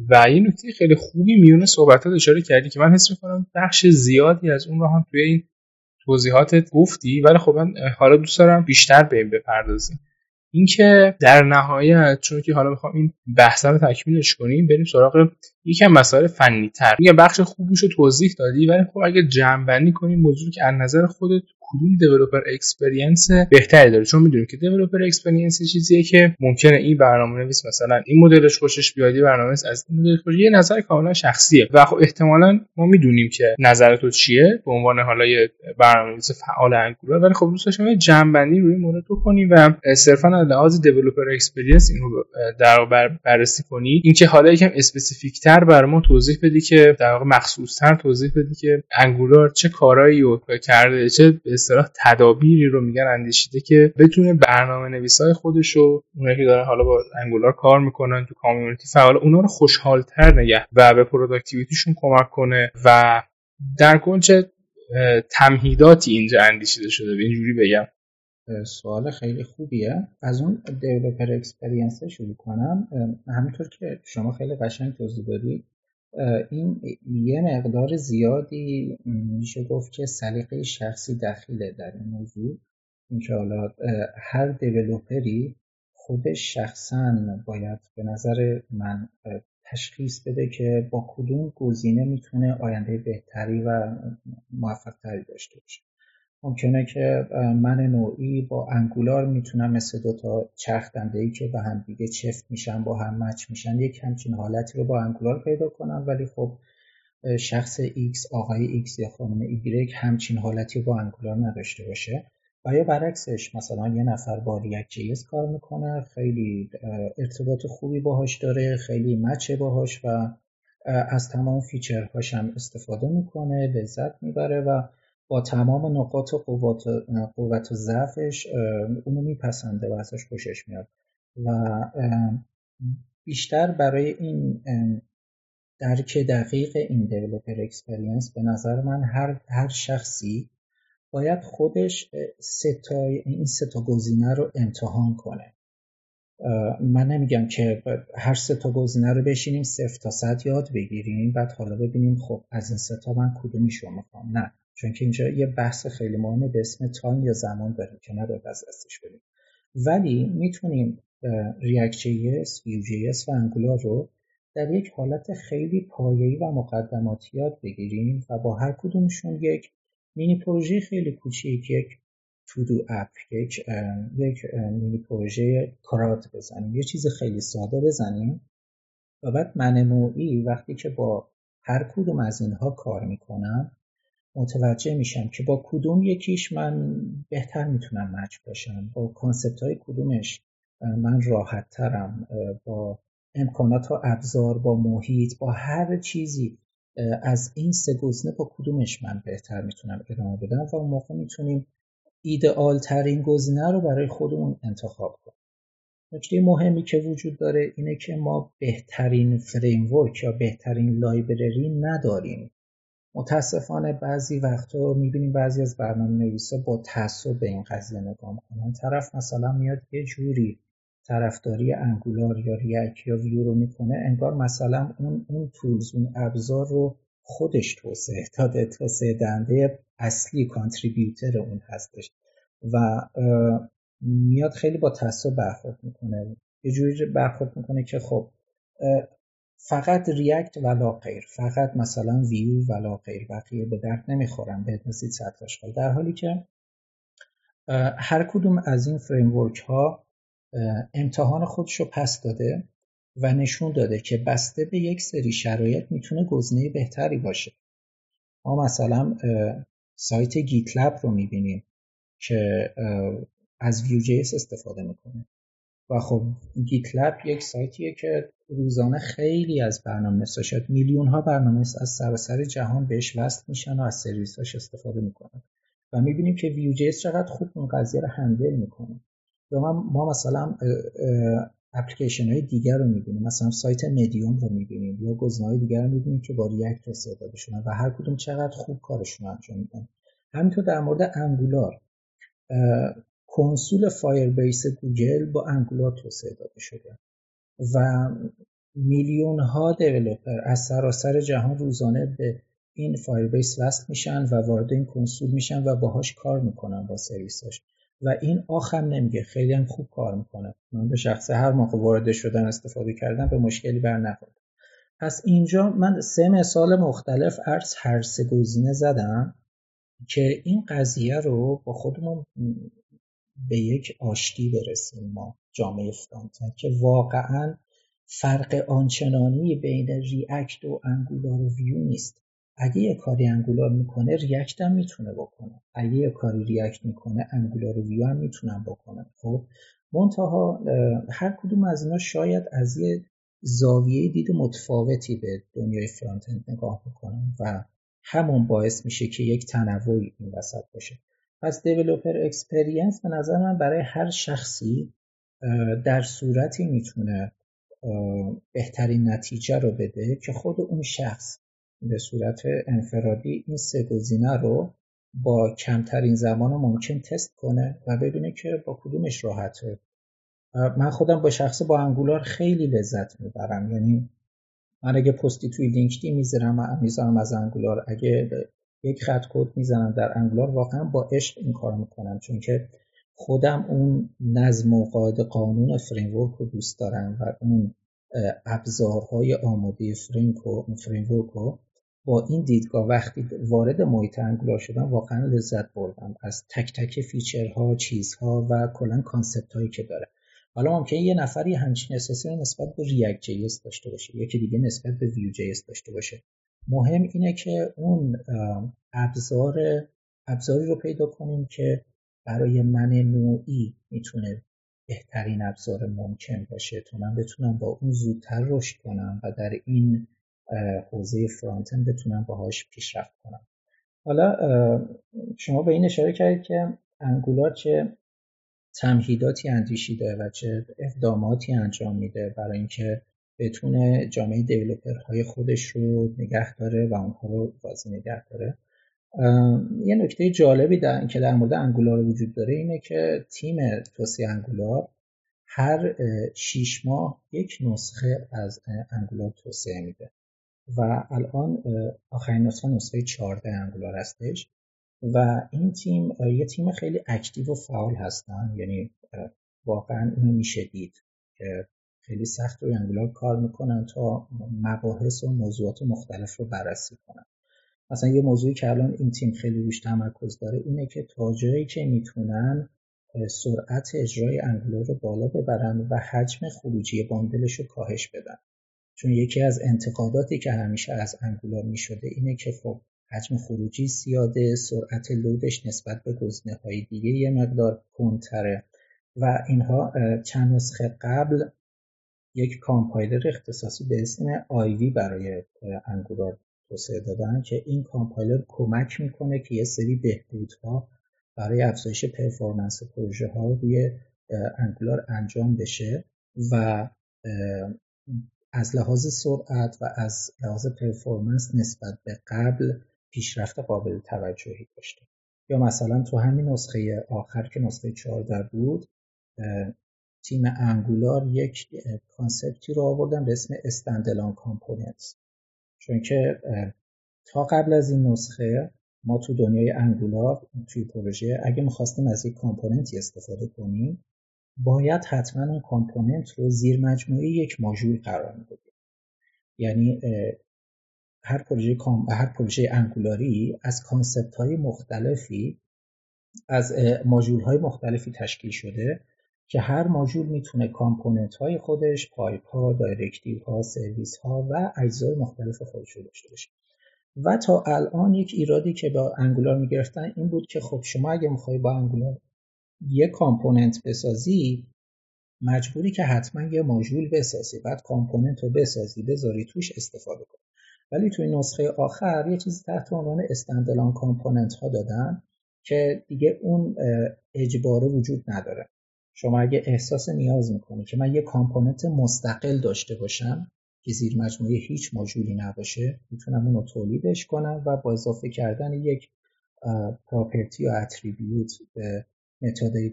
و یه نکته خیلی خوبی میونه صحبتات اشاره کردی که من حس می‌کنم بخش زیادی از اون رو هم توی این توضیحاتت گفتی ولی خب من حالا دوست دارم بیشتر به این بپردازیم. اینکه در نهایت چون که حالا می‌خوام این بحث رو تکمیلش کنیم بریم سراغ یکم مسائل فنی تر یه بخش خوبیش رو توضیح دادی ولی خب اگه جمع بندی کنیم موضوع که از نظر خودت کدوم developer experience بهتری داره؟ چون می‌دونیم که developer experience چیزیه که ممکنه این برنامه نویس مثلا این مدلش خوشش بیاد برنامه از این مدل خوش یه نظر کاملا شخصیه. و خب احتمالا ما می‌دونیم که نظر تو چیه به عنوان حالا یه برنامه‌نویس فعال Angular ولی خب دوست داشتم یه جمع‌بندی روی مورد کنی و صرفا از لحاظ developer experience اینو در بر بررسی کنی. اینکه حالا یکم specific تر برای ما توضیح بدی که در واقع مخصوص تر توضیح بدی که Angular چه کارایی رو کرده چه اصطلاح تدابیری رو میگن اندیشیده که بتونه برنامه نویسای خودش رو اونایی که دارن حالا با Angular کار می‌کنن تو community فعال اونا رو خوشحالتر نگه و به productivity شون کمک کنه و در کل چه تمهیداتی اینجا اندیشیده شده. اینجوری بگم. سوال خیلی خوبیه. از اون دیولپر اکسپریانس شروع کنم. همینطور که شما خیلی قشنگ توضیح دادید این یه مقدار زیادی میشه گفت که سلیقه شخصی دخیله در این موضوع. اینکه حالا هر دیولوپری خودش شخصا باید به نظر من تشخیص بده که با کدوم گزینه می‌تونه آینده بهتری و موفقتری داشته باشه. ممکنه که من نوعی با انگولار می‌تونم مثل دو تا چرخ ای که به هم دیگه چفت میشن با هم مچ میشن یک همچین حالتی رو با انگولار پیدا کنم. ولی خب شخص X آقای X یا خانم Y همچین حالتی با انگولار نداشته باشه. و یا برعکسش مثلا یه نفر با ریاکت جیز کار می‌کنه خیلی ارتباط خوبی باهاش داره خیلی match ه باهاش و از تمام feature هاش هم استفاده می‌کنه لذت می‌بره و با تمام نقاط قوت, قوت و ضعفش اونو میپسنده و ازش خوشش میاد. و بیشتر برای این درک دقیق این developer experience به نظر من هر, هر شخصی باید خودش این سه تا گزینه رو امتحان کنه. من نمیگم که هر سه تا گزینه رو بشینیم صفر تا صد یاد بگیریم بعد حالا ببینیم خب از این سه تا من کدومیش رو می‌خوام. نه. چون که اینجا یه بحث خیلی مهمه به اسم time یا زمان داریم که نباید از دستش بدیم. ولی می‌تونیم React JS، Vue JS و Angular رو در یک حالت خیلی پایه‌ای و مقدماتی یاد بگیریم و با هر کدومشون یک مینی پروژه خیلی کوچیک یک to-do app یک یک مینی پروژه CRUD بزنیم یه چیز خیلی ساده بزنیم و بعد من وقتی که با هر کدوم از اینها کار می‌کنم متوجه میشم که با کدوم یکیش من بهتر می‌تونم match باشم. با concept های کدومش من راحت ترم با امکانات و ابزار با محیط با هر چیزی از این سه گزینه با کدومش من بهتر می‌تونم ادامه بدم و اون موقع می‌تونیم ایدئال ترین گزینه رو برای خودمون انتخاب کنیم. نکته مهمی که وجود داره اینه که ما بهترین framework یا بهترین library نداریم. متاسفانه بعضی وقتا می‌بینیم بعضی از برنامه نویسا با تعصب به این قضیه نگاه می‌کنن. طرف مثلا میاد یه جوری طرفداری Angular یا React یا ویو رو می‌کنه انگار مثلا اون اون tools اون ابزار رو خودش توسعه داده توسعه دهنده اصلی contributor اون هستش. و میاد خیلی با تعصب برخورد می‌کنه. یه جوری برخورد می‌کنه که خب فقط React ه و لا غیر. فقط مثلا ویو ولا غیر. بقیه به درد نمی‌خورن. نسید سطح در حالی که هر کدوم از این framework ها امتحان خودش رو پس داده و نشون داده که بسته به یک سری شرایط می‌تونه گزینه بهتری باشه. ما مثلا سایت گیتلب رو می‌بینیم که از Vue.js استفاده می‌کنه. و خب گیتلب یک سایتیه که روزانه خیلی از برنامه شاید میلیون ها برنامه از سراسر جهان بهش وصل میشن و از سرویساش استفاده می‌کنن. و می‌بینیم که Vue.js چقدر خوب اون قضیه رو هندل می‌کنه. یا ما مثلا اپلیکیشن های دیگر رو می‌بینیم. مثلا سایت مدیوم رو می‌بینیم یا گزینه های دیگر رو می‌بینیم که با ریاکت استفاده شدن و هر کدوم چقدر خوب کارشون انجام میدن. همینطور در مورد Angular console Firebase گوگل با Angular توسعه داده شده و میلیون ها developer از سراسر جهان روزانه به این Firebase وصل میشن و وارد این کنسول میشن و باهاش کار می‌کنن با سرویساش. و این آخ هم نمیگه خیلی هم خوب کار می‌کنه. من به شخصه هر موقع وارد شدن استفاده کردن به مشکلی بر نخوردم پس اینجا من سه مثال مختلف از هر سه گزینه زدم که این قضیه رو با خودمون به یک آشتی برسیم ما جامعه فرانتند که واقعا فرق آنچنانی بین ریاکت و انگولار و ویو نیست. اگه یه کاری انگولار می‌کنه ریاکت هم می‌تونه بکنه. اگه یه کاری ریاکت می‌کنه انگولار و ویو هم می‌تونن بکنه خب منتها هر کدوم از اینا شاید از یه زاویه دید متفاوتی به دنیای فرانت نگاه بکنن و همون باعث میشه که یک تنوعی این وسط باشه. پس developer experience به نظر من برای هر شخصی در صورتی می‌تونه بهترین نتیجه رو بده که خود اون شخص به صورت انفرادی این سه گزینه رو با کمترین زمان ممکن تست کنه و ببینه که با کدومش راحته. من خودم به شخصه با Angular خیلی لذت می‌برم. یعنی من اگه پستی توی LinkedIn می‌ذارم می‌ذارم از Angular اگه یک خط کد می‌زنم در Angular. واقعا با عشق این کار می‌کنم چون که خودم اون نظم و قاعده قانون framework رو دوست دارم و اون ابزارهای آماده فرینک و framework رو با این دیدگاه وقتی وارد محیط Angular شدم واقعا لذت بردم از تک تک feature ها چیزها و کلا concept هایی که داره. حالا ممکنه یه نفری همچین احساسی نسبت به ریاکت جیس داشته باشه یکی دیگه نسبت به ویو جیس داشته باشه. مهم اینه که اون ابزار ابزاری رو پیدا کنیم که برای من نوعی می‌تونه بهترین ابزار ممکن باشه تا من بتونم با اون زودتر رشد کنم و در این حوزه فرانتن بتونم باهاش پیشرفت کنم. حالا شما به این اشاره کردید که انگولار چه تمهیداتی اندیشیده و چه اقداماتی انجام میده برای اینکه بتونه جامعه دیولوپرهای خودش رو نگه داره و اونها رو بازی نگه داره. یه نکته جالبی در که در مورد انگولار وجود داره اینه که تیم توسعه انگولار هر شیش ماه یک نسخه از انگولار توسعه میده و الان آخرین نسخه نسخه 14 انگولار هستش و این تیم یه تیم خیلی اکتیو و فعال هستن یعنی واقعا اینو میشه دید که خیلی سخت روی انگولار کار می‌کنن تا مباحث و موضوعات مختلف رو بررسی کنن. مثلا یه موضوعی که الان این تیم خیلی روش تمرکز داره اینه که تا جایی که می‌تونن سرعت اجرای انگولار رو بالا ببرن و حجم خروجی باندلش رو کاهش بدن. چون یکی از انتقاداتی که همیشه از انگولار می‌شده اینه که خب حجم خروجی زیاده سرعت لودش نسبت به گزینه های دیگه یه مقدار کندتره و اینها چند نسخه قبل یک کامپایلر اختصاصی به اسم آیوی برای Angular توسعه دادن که این کامپایلر کمک می‌کنه که یه سری بهبودها برای افزایش performance پروژه ها روی Angular انجام بشه و از لحاظ سرعت و از لحاظ performance نسبت به قبل پیشرفت قابل توجهی داشته. یا مثلا تو همین نسخه آخر که نسخه 14 بود تیم Angular یک concept ی رو آوردن به اسم standalone components چون که تا قبل از این نسخه ما تو دنیای Angular توی پروژه اگه می‌خواستیم از یک component ی استفاده کنیم باید حتما اون component رو زیر مجموعه یک ماژول قرار می‌دادیم. یعنی هر پروژه هر پروژه Angular ی از concept های مختلفی از ماژول های مختلفی تشکیل شده که هر ماژول می‌تونه component های خودش pipe ها directive ها سرویس ها و اجزای مختلف خودش رو داشته باشه. و تا الان یک ایرادی که با Angular می‌گرفتن این بود که خب شما اگه می‌خوای با Angular یه component بسازی مجبوری که حتما یه ماژول بسازی. بعد component رو بسازی بذاری توش استفاده کنی. ولی توی نسخه آخر یه چیزی تحت عنوان standalone component ها دادن که دیگه اون اجباره وجود نداره. شما اگه احساس نیاز می‌کنی که من یه component مستقل داشته باشم که زیر مجموعه هیچ ماژولی نباشه می‌تونم اونو تولیدش کنم و با اضافه کردن یک property یا attribute به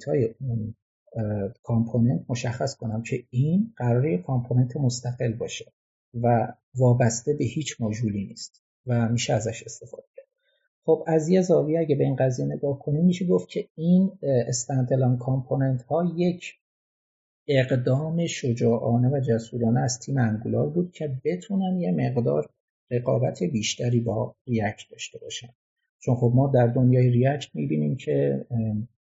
های اون component مشخص کنم که این قراره component مستقل باشه و وابسته به هیچ ماژولی نیست و میشه ازش استفاده خب از یه زاویه اگه به این قضیه نگاه کنیم میشه گفت که این standalone component ها یک اقدام شجاعانه و جسورانه از تیم Angular بود که بتونن یه مقدار رقابت بیشتری با React داشته باشن. چون خب ما در دنیای React می‌بینیم که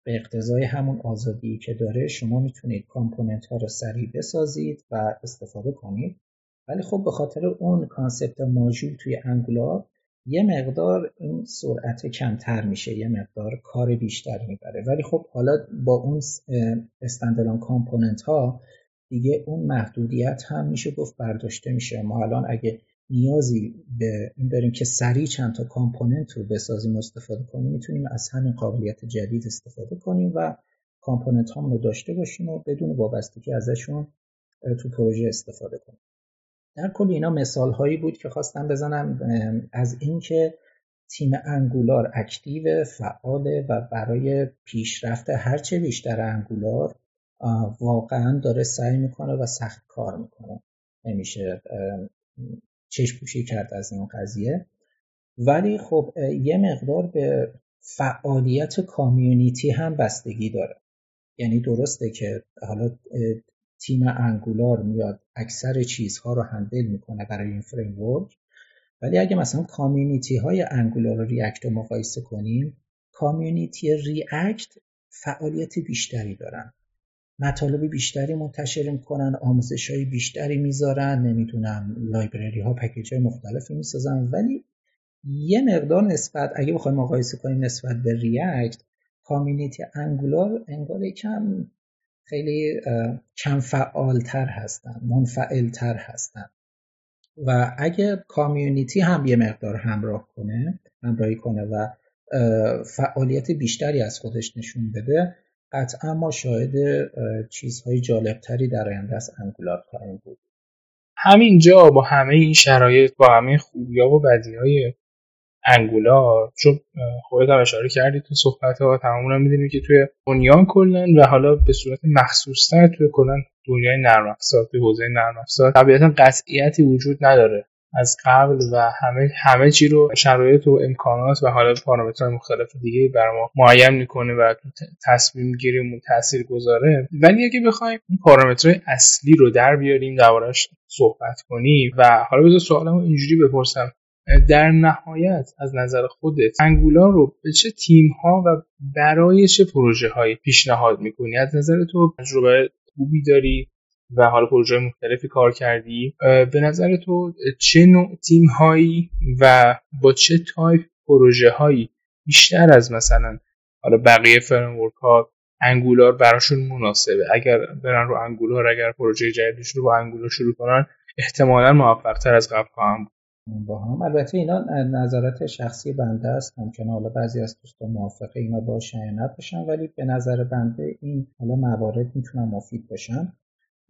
به اقتضای همون آزادی که داره شما می‌تونید component ها رو سریع بسازید و استفاده کنید. ولی خب به خاطر اون concept module توی Angular یه مقدار این سرعت کمتر میشه یه مقدار کار بیشتر می‌بره. ولی خب حالا با اون standalone component ها دیگه اون محدودیت هم میشه گفت برداشته میشه. ما الان اگه نیازی به این داریم که سریع چند تا component رو بسازیم و استفاده کنیم می‌تونیم از همین قابلیت جدید استفاده کنیم و component هام رو داشته باشیم و بدون وابستگی ازشون تو پروژه استفاده کنیم. در کل اینا مثال هایی بود که خواستم بزنم از اینکه تیم Angular active فعاله و برای پیشرفت هرچه بیشتر Angular واقعا داره سعی می‌کنه و سخت کار می‌کنه. نمیشه چشم پوشی کرد از این قضیه. ولی خب یه مقدار به فعالیت کامیونیتی هم بستگی داره. یعنی درسته که حالا تیم انگولار میاد اکثر چیزها رو هندل می‌کنه برای این فریم ولی اگه مثلا کامیونیتی های انگولار و ریاکت رو مقایسه کنیم کامیونیتی ریاکت فعالیت بیشتری دارن. مطالب بیشتری منتشر می‌کنن آموزش های بیشتری می‌ذارن نمی‌دونم لایبرری ها پکیج های مختلفی می‌سازن. ولی یه مقدار نسبت اگه بخوایم مقایسه کنیم نسبت به ریاکت کامیونیتی انگولار انگار کم خیلی کم فعالتر هستن منفعلتر هستن. و اگه کامیونیتی هم یه مقدار همراه کنه همراهی کنه و فعالیت بیشتری از خودش نشون بده قطعا ما شاهد چیزهای جالبتری در آینده از انگولار خواهیم بود. همینجا با همه این شرایط با همه خوبی ها و بدی های انگولار چون خودت هم اشاره کردی تو صحبت ها تمامون هم می‌دونیم که توی دنیا کلن و حالا به صورت مخصوصتر توی کلا دنیای نرم افزار توی حوزه نرم افزار طبیعتا قطعیتی وجود نداره. از قبل و همه همه چی رو شرایط و امکانات و حالا پارامترهای مختلف دیگه بر ما معین می‌کنه و تصمیم گیریمون تاثیر گذاره. ولی اگه بخوایم این پارامترهای اصلی رو در بیاریم دربارش صحبت کنیم و حالا بذار سوالمو اینجوری بپرسم. در نهایت از نظر خودت انگولار رو به چه تیم ها و برای چه پروژه هایی پیشنهاد می‌کنی؟ از نظر تو تجربه خوبی داری و حالا پروژه مختلفی کار کردی. به نظر تو چه نوع تیم هایی و با چه تایپ پروژه هایی بیشتر از مثلا حالا بقیه framework ها Angular براشون مناسبه؟ اگر برن رو Angular اگر پروژه جدیدش رو با Angular شروع کنن احتمالا موفق تر از قبل خواهم با هم. البته اینا نظرات شخصی بنده است. ممکنه حالا بعضی از دوستان موافقه اینا باشن یا نباشن ولی به نظر بنده این حالا موارد می‌تونن مفید باشن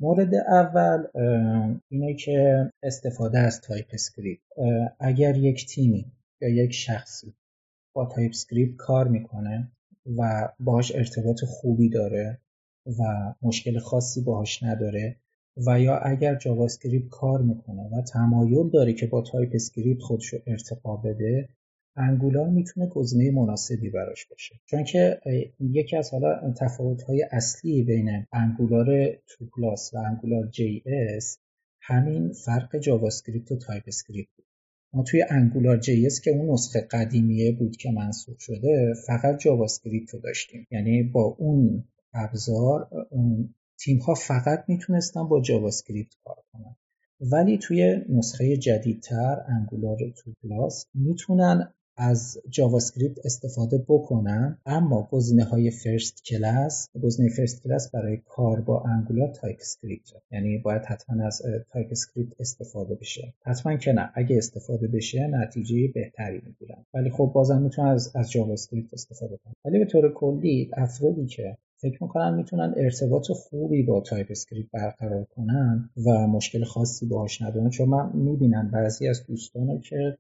مورد اول اینه که استفاده از TypeScript. اگر یک تیمی یا یک شخصی با TypeScript کار می‌کنه و باهاش ارتباط خوبی داره و مشکل خاصی باهاش نداره و یا اگر JavaScript کار می‌کنه و تمایل داره که با TypeScript خودش رو ارتقا بده Angular می‌تونه گزینه مناسبی براش باشه. چون که یکی از حالا تفاوت های اصلی بین Angular two plus و AngularJS همین فرق JavaScript و TypeScript بود. ما توی AngularJS که اون نسخه قدیمیه بود که منسوخ شده فقط JavaScript رو داشتیم. یعنی با اون ابزار تیم ها فقط می‌تونستن با JavaScript کار کنن. ولی توی نسخه جدیدتر Angular two plus می‌تونن از JavaScript استفاده بکنن اما گزینه های first class گزینه first class برای کار با Angular TypeScript یعنی باید حتما از TypeScript استفاده بشه. حتما که نه. اگه استفاده بشه نتیجه بهتری می‌گیرن. ولی خب بازم می‌تونن از از JavaScript استفاده کنن. ولی به طور کلی افرادی که فکر می‌کنن می‌تونن ارتباط خوبی با TypeScript برقرار کنن و مشکل خاصی باهاش ندارن. چون من می‌بینم بعضی از دوستانه که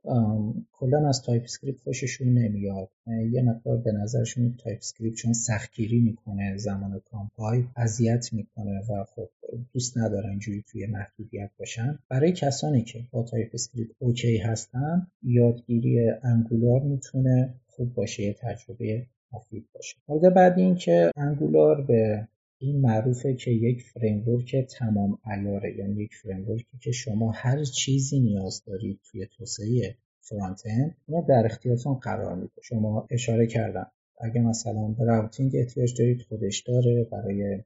کلا از TypeScript خوششون نمیاد. یه مقدار به نظرشون TypeScript چون سختگیری می‌کنه زمان compile اذیت می‌کنه و خب دوست ندارن اینجوری توی محدودیت باشن. برای کسانی که با TypeScript okay هستن یادگیری Angular می‌تونه خوب باشه یه تجربه مفید باشه. مورد بعد این که Angular به این معروفه که یک framework تمام عیاره یعنی یک framework ی که شما هر چیزی نیاز دارید توی توسعه front-end در اختیارتون قرار میده. شما اشاره کردم. اگه مثلا به routing احتیاج دارید خودش داره. برای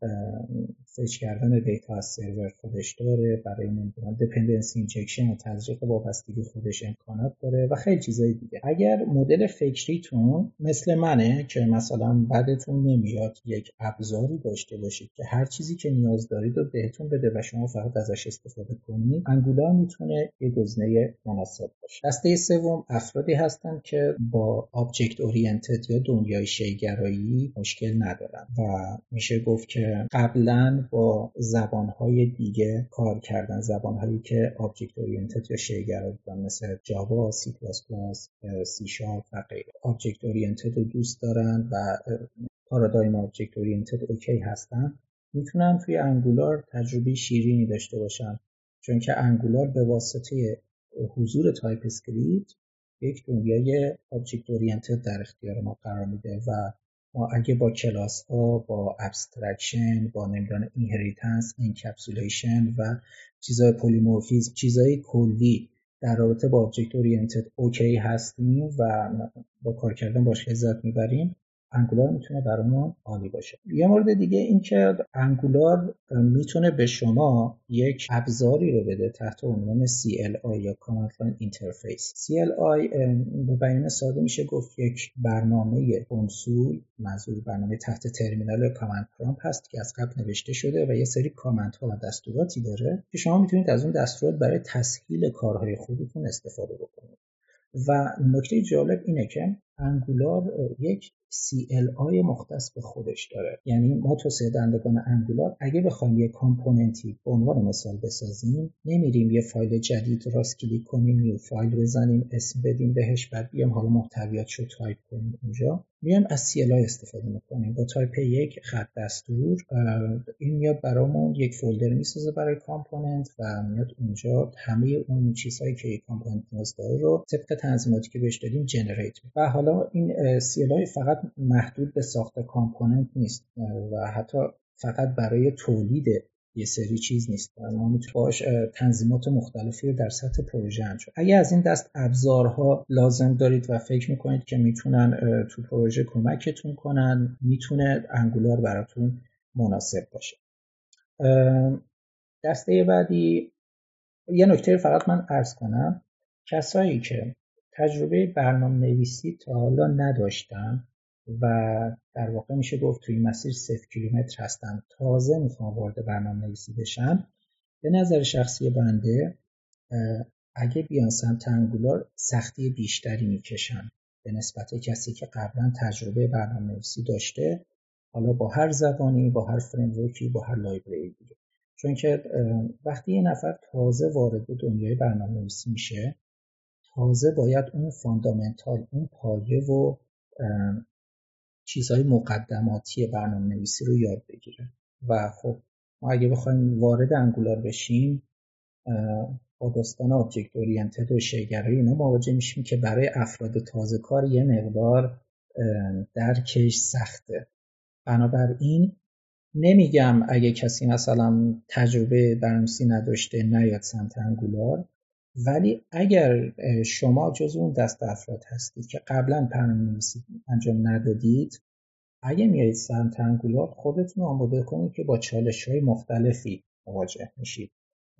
fetch کردن data از سرور خودش داره. برای نمی‌دونم dependency injection و تزریق وابستگی خودش امکانات داره و خیلی چیزای دیگه. اگر مدل فکریتون مثل منه که مثلا بدتون نمیاد یک ابزاری داشته باشید که هر چیزی که نیاز دارید رو بهتون بده و شما فقط ازش استفاده کنید Angular می‌تونه یه گزینه مناسب باشه. دسته سوم افرادی هستن که با object oriented یا دنیای شی‌گرایی مشکل ندارن و میشه گفت که قبلا با زبانهای دیگه کار کردن زبانهایی که object oriented یا شی‌گرا بودن مثل جاوا، سی پلاس پلاس، سی شارپ و غیره. object oriented رو دوست دارن و paradigm object oriented okay هستن. می‌تونن توی Angular تجربه شیرینی داشته باشن. چون که Angular به واسطه حضور TypeScript یک دنیای object oriented در اختیار ما قرار میده و ما اگه با کلاس ها با abstraction با نمی‌دونم inheritance encapsulation و چیزای polymorphism چیزای کلی در رابطه با object oriented okay هستیم و با کار کردن باش لذت می‌بریم Angular می‌تونه برامون عالی باشه. یه مورد دیگه این که Angular می‌تونه به شما یک ابزاری رو بده تحت عنوان CLI یا Command Line Interface. CLI به بیان ساده میشه گفت یک برنامه کنسول. منظور برنامه تحت terminal command prompt هست که از قبل نوشته شده و یه سری command ها و دستوراتی داره که شما می‌تونید از اون دستورات برای تسهیل کارهای خودتون استفاده بکنید. و نکته جالب اینه که Angular یک CLI مختص به خودش داره. یعنی ما توسعه دهندگان Angular اگه بخوایم یه component ی به عنوان مثال بسازیم نمیریم یه فایل جدید راست کلیک کنیم new file بزنیم اسم بدیم بهش بعد بیام حالا محتویات رو تایپ کنیم اونجا. میایم از CLI استفاده می‌کنیم. با تایپ یک خط دستور این میاد برامون یک folder می‌سازه برای component و میاد اونجا همه اون چیزهایی که یک component نیاز داره رو طبق تنظیماتی که بهش دادیم generate و حالا این CLI فقط محدود به ساخت component نیست و حتی فقط برای تولید یه سری چیز نیست. ما می‌تونیم تنظیمات مختلفی در سطح پروژه انجام اگه از این دست ابزارها لازم دارید و فکر می‌کنید که می‌تونن تو پروژه کمکتون کنن می‌تونه انگولار براتون مناسب باشه. دسته بعدی یه نکته فقط من ارز کنم. کسایی که تجربه برنامه نویسی تا حالا نداشتن و در واقع میشه گفت توی مسیر صفر کیلومتر هستن تازه می‌خوان وارد برنامه نویسی بشن به نظر شخصی بنده اگه بیان سمت Angular سختی بیشتری می‌کشن. به نسبت کسی که قبلا تجربه برنامه نویسی داشته حالا با هر زبانی با هر framework ی با هر library دیگه. چون که وقتی یه نفر تازه وارد دنیای برنامه نویسی میشه تازه باید اون fundamental اون پایه و چیزهای مقدماتی برنامه نویسی رو یاد بگیره. و خب ما اگه بخوایم وارد انگولار بشیم با داستان آبجکت اورینتد و شیگرایی اینا مواجه میشیم که برای افراد تازه کار یه مقدار درکش سخته. بنابراین نمیگم اگه کسی مثلا تجربه برنامه‌نویسی نداشته نیاد سمت انگولار. ولی اگر شما جز اون دست افراد هستید که قبلا برنامه‌نویسی انجام ندادید اگه میایید سمت Angular خودتون آماده کنید که با چالش های مختلفی مواجه میشید.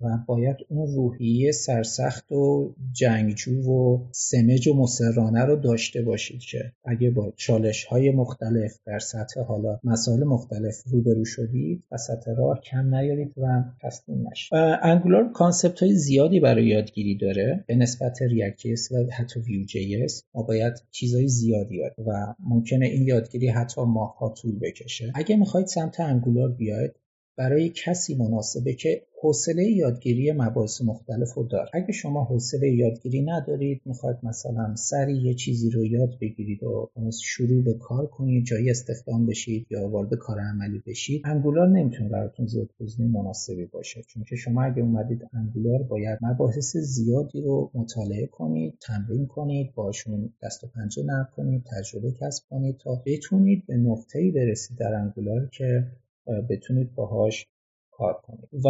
و باید اون روحیه سرسخت و جنگجو و سمج و مصرانه رو داشته باشید که اگه با چالش های مختلف در سطح حالا مسائل مختلف روبرو شدید وسط راه کم نیارید و تسلیم نشید. Angular concept های زیادی برای یادگیری داره. به نسبت React و حتی Vue J ما باید چیزهای زیادی یاد و ممکنه این یادگیری حتی ماهها طول بکشه. اگه می‌خواید سمت انگولار بیاید برای کسی مناسبه که حوصله یادگیری مباحث مختلف رو داره. اگه شما حوصله یادگیری ندارید می‌خواید مثلا سریع یه چیزی رو یاد بگیرید و شروع به کار کنید جایی استخدام بشید یا وارد کار عملی بشید انگولار نمی‌تونه براتون زیاد گزینه مناسبی باشه. چون که شما اگه اومدید انگولار باید مباحث زیادی رو مطالعه کنید تمرین کنید باشون دست و پنجه نرم کنید تجربه کسب کنید تا بتونید به نقطه‌ای برسید در انگولار که بتونید باهاش کار کنید. و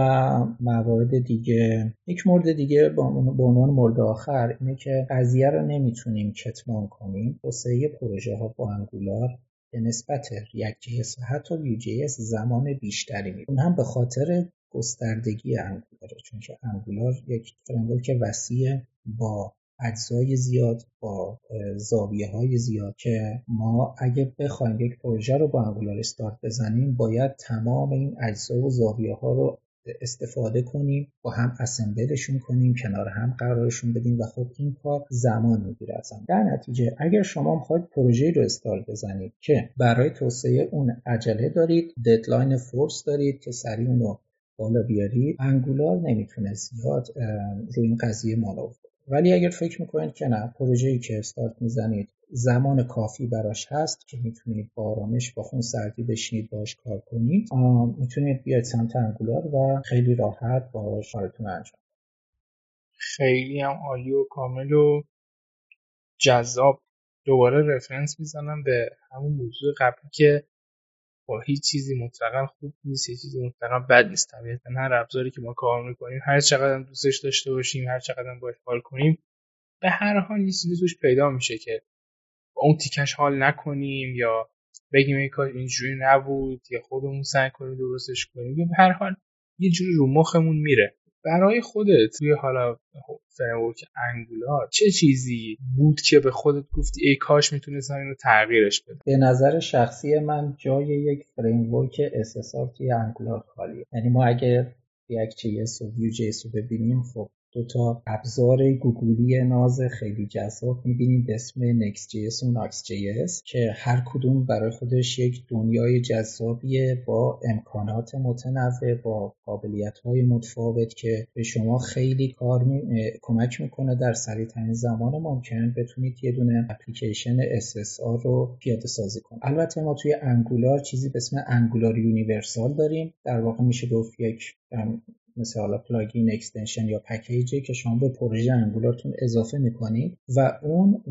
موارد دیگه یک مورد دیگه به عنوان مورد آخر اینه که قضیه رو نمی‌تونیم کتمان کنیم. توسعه پروژه ها با Angular به نسبت React و حتی Vue.js زمان بیشتری می اون هم به خاطر گستردگی Angular ه چون که Angular یک framework وسیع با اجزای زیاد با زاویه های زیاد که ما اگه بخوایم یک پروژه رو با Angular استارت بزنیم باید تمام این اجزا و زاویه ها رو استفاده کنیم با هم assemble شون کنیم کنار هم قرارشون بدیم و خب این کار زمان می‌گیره اصلا. در نتیجه اگر شما می‌خواید پروژه رو استارت بزنید که برای توسعه اون عجله دارید deadline force دارید که سریع اون رو بالا بیارید Angular نمی‌تونه زیاد روی این قضیه مالا ولی اگر فکر می‌کنید که نه پروژه‌ای که استارت می‌زنید زمان کافی براش هست که می‌تونید با آرامش با خون سردی بشینید باش کار کنید می‌تونید بیاید سمت انگولار و خیلی راحت با کارتون انجام خیلی هم عالی و کامل و جذاب. دوباره رفرنس می‌زنم به همون موضوع قبلی که با هیچ چیزی مطلقا خوب نیست هیچ چیزی مطلقا بد نیست. طبیعتا هر ابزاری که ما کار می‌کنیم هر چقدر دوستش داشته باشیم هر چقدر باید حال کنیم به هر حال یه چیزی توش پیدا میشه که با اون تیکش حال نکنیم یا بگیم این کار اینجوری نبود یا خودمون سعی کنیم درستش کنیم. به هر حال یه جوری رو مخمون میره. برای خودت توی حالا framework Angular چه چیزی بود که به خودت گفتی ای کاش می‌تونستم اینو تغییرش بدم؟ به نظر شخصی من جای یک framework SSR توی Angular خالیه. یعنی ما اگر یک چیز و ویو رو ببینیم خب دو تا ابزار گوگولی ناز خیلی جذاب می‌بینیم به اسم Next.js و Nuxt.js که هر کدوم برای خودش یک دنیای جذابیه با امکانات متنوع با قابلیت های متفاوت که به شما خیلی کار می... کمک می‌کنه در سریع ترین زمان ممکن بتونید یه دونه اپلیکیشن SSR رو پیاده سازی کنید. البته ما توی Angular چیزی به اسم Angular Universal داریم. در واقع میشه گفت یک مثل حالا plugin extension یا package ی که شما به پروژه Angular تون اضافه می‌کنید و اون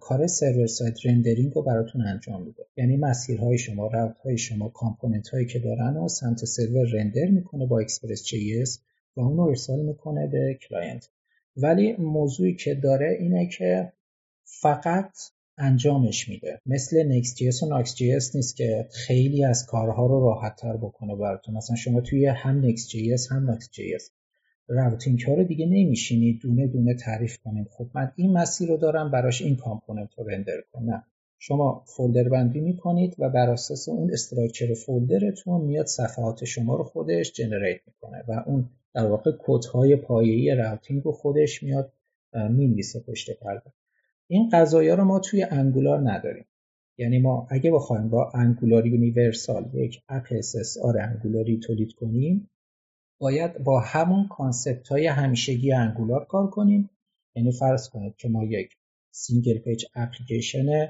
کار server-side rendering رو براتون انجام میده. یعنی مسیرهای شما route های شما component هایی که دارن و سمت سرور render می‌کنه با Express J و اون رو ارسال می‌کنه به client ولی موضوعی که داره اینه که فقط انجامش میده. مثل Next.js و Nuxt.js نیست که خیلی از کارها رو راحت تر بکنه براتون. مثلا شما توی هم Next.js هم Nuxt.js routing ها رو دیگه نمیشینید. دونه دونه تعریف کنید. خب من این مسیر رو دارم براش این component رو render کنم. شما folder بندی می‌کنید و بر اساس اون structure folder تون میاد صفحات شما رو خودش generate می‌کنه و اون در واقع کدهای پایه‌ای routing رو خودش میاد می‌نویسه پشت پرده. این قضایا رو ما توی Angular نداریم. یعنی ما اگه بخوایم با Angular Universal یک app SSR Angular ی تولید کنیم باید با همون concept های همیشگی Angular کار کنیم. یعنی فرض کنید که ما یک single page application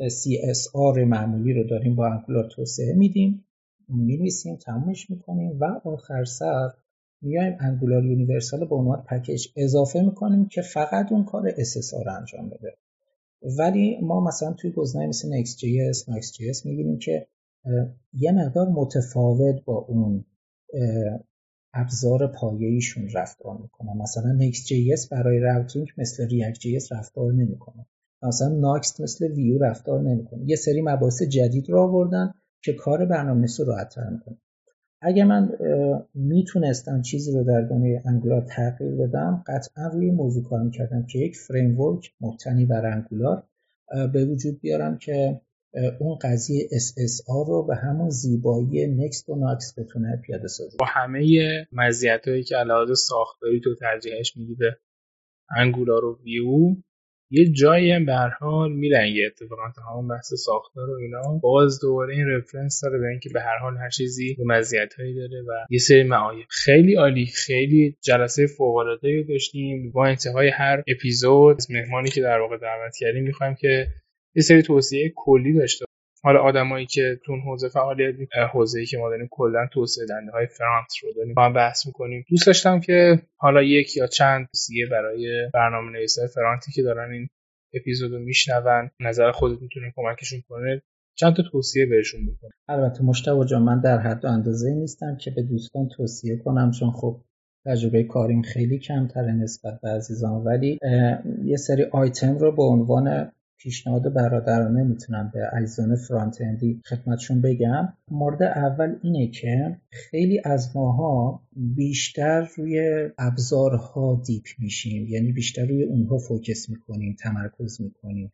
CSR معمولی رو داریم با Angular توسعه میدیم. می‌نویسیم تمومش می‌کنیم و آخر سر میایم Angular Universal به عنوان package اضافه می‌کنیم که فقط اون کار SSR انجام بده. ولی ما مثلا توی گزینه مثل Next.js, Nuxt.js می‌بینیم که یه مقدار متفاوت با اون ابزار پایه‌ایشون رفتار می‌کنه. مثلا Next.js برای routing مثل React.js رفتار نمی‌کنه. مثلا Nuxt مثل ویو رفتار نمی‌کنه. یه سری مباحث جدید رو آوردن که کار برنامه‌نویس رو راحت‌تر می‌کنه. اگه من می‌تونستم چیزی رو در دنیای Angular تغییر بدم قطعا روی موضوع کار می‌کردم که یک framework مبتنی بر Angular به وجود بیارم که اون قضیه SSR رو به همون زیبایی Next و ناکس بتونه پیاده سازی با همه مزیتایی که علاوه ساختاری تو ترجیحش میدی به Angular و ویو یه جایی هم به هر حال می‌لنگه اتفاقا تا همون بحث ساختار و اینا. باز دوباره این reference داره به اینکه به هر حال هر چیزی مزیتایی داره و یه سری معایب خیلی عالی خیلی جلسه فوق العاده داشتیم. با انتهای هر اپیزود مهمانی که در واقع دعوت کردیم می‌خوایم که یه سری توصیه کلی داشته حالا آدمایی که تو حوزه فعالیت حوزه ای که ما داریم کلا توسعه دنده های فرانت رو داریم. با هم بحث می‌کنیم. دوست داشتم که حالا یک یا چند توصیه برای برنامه نویسای فرانتی که دارن این اپیزود رو میشنون نظر خودت می‌تونه کمکشون کنه چند تا توصیه بهشون بکن. البته مشتبه جان من در حد و اندازه نیستم که به دوستان توصیه کنم چون خب تجربه کاریم خیلی کمتره نسبت به عزیزان. ولی یه سری آیتم رو به عنوان پیشنهاد برادرانه می‌تونم به عزیزان front-end ی خدمتشون بگم. مورد اول اینه که خیلی از ماها بیشتر روی ابزارها deep میشیم یعنی بیشتر روی اونها focus می‌کنیم تمرکز می‌کنیم.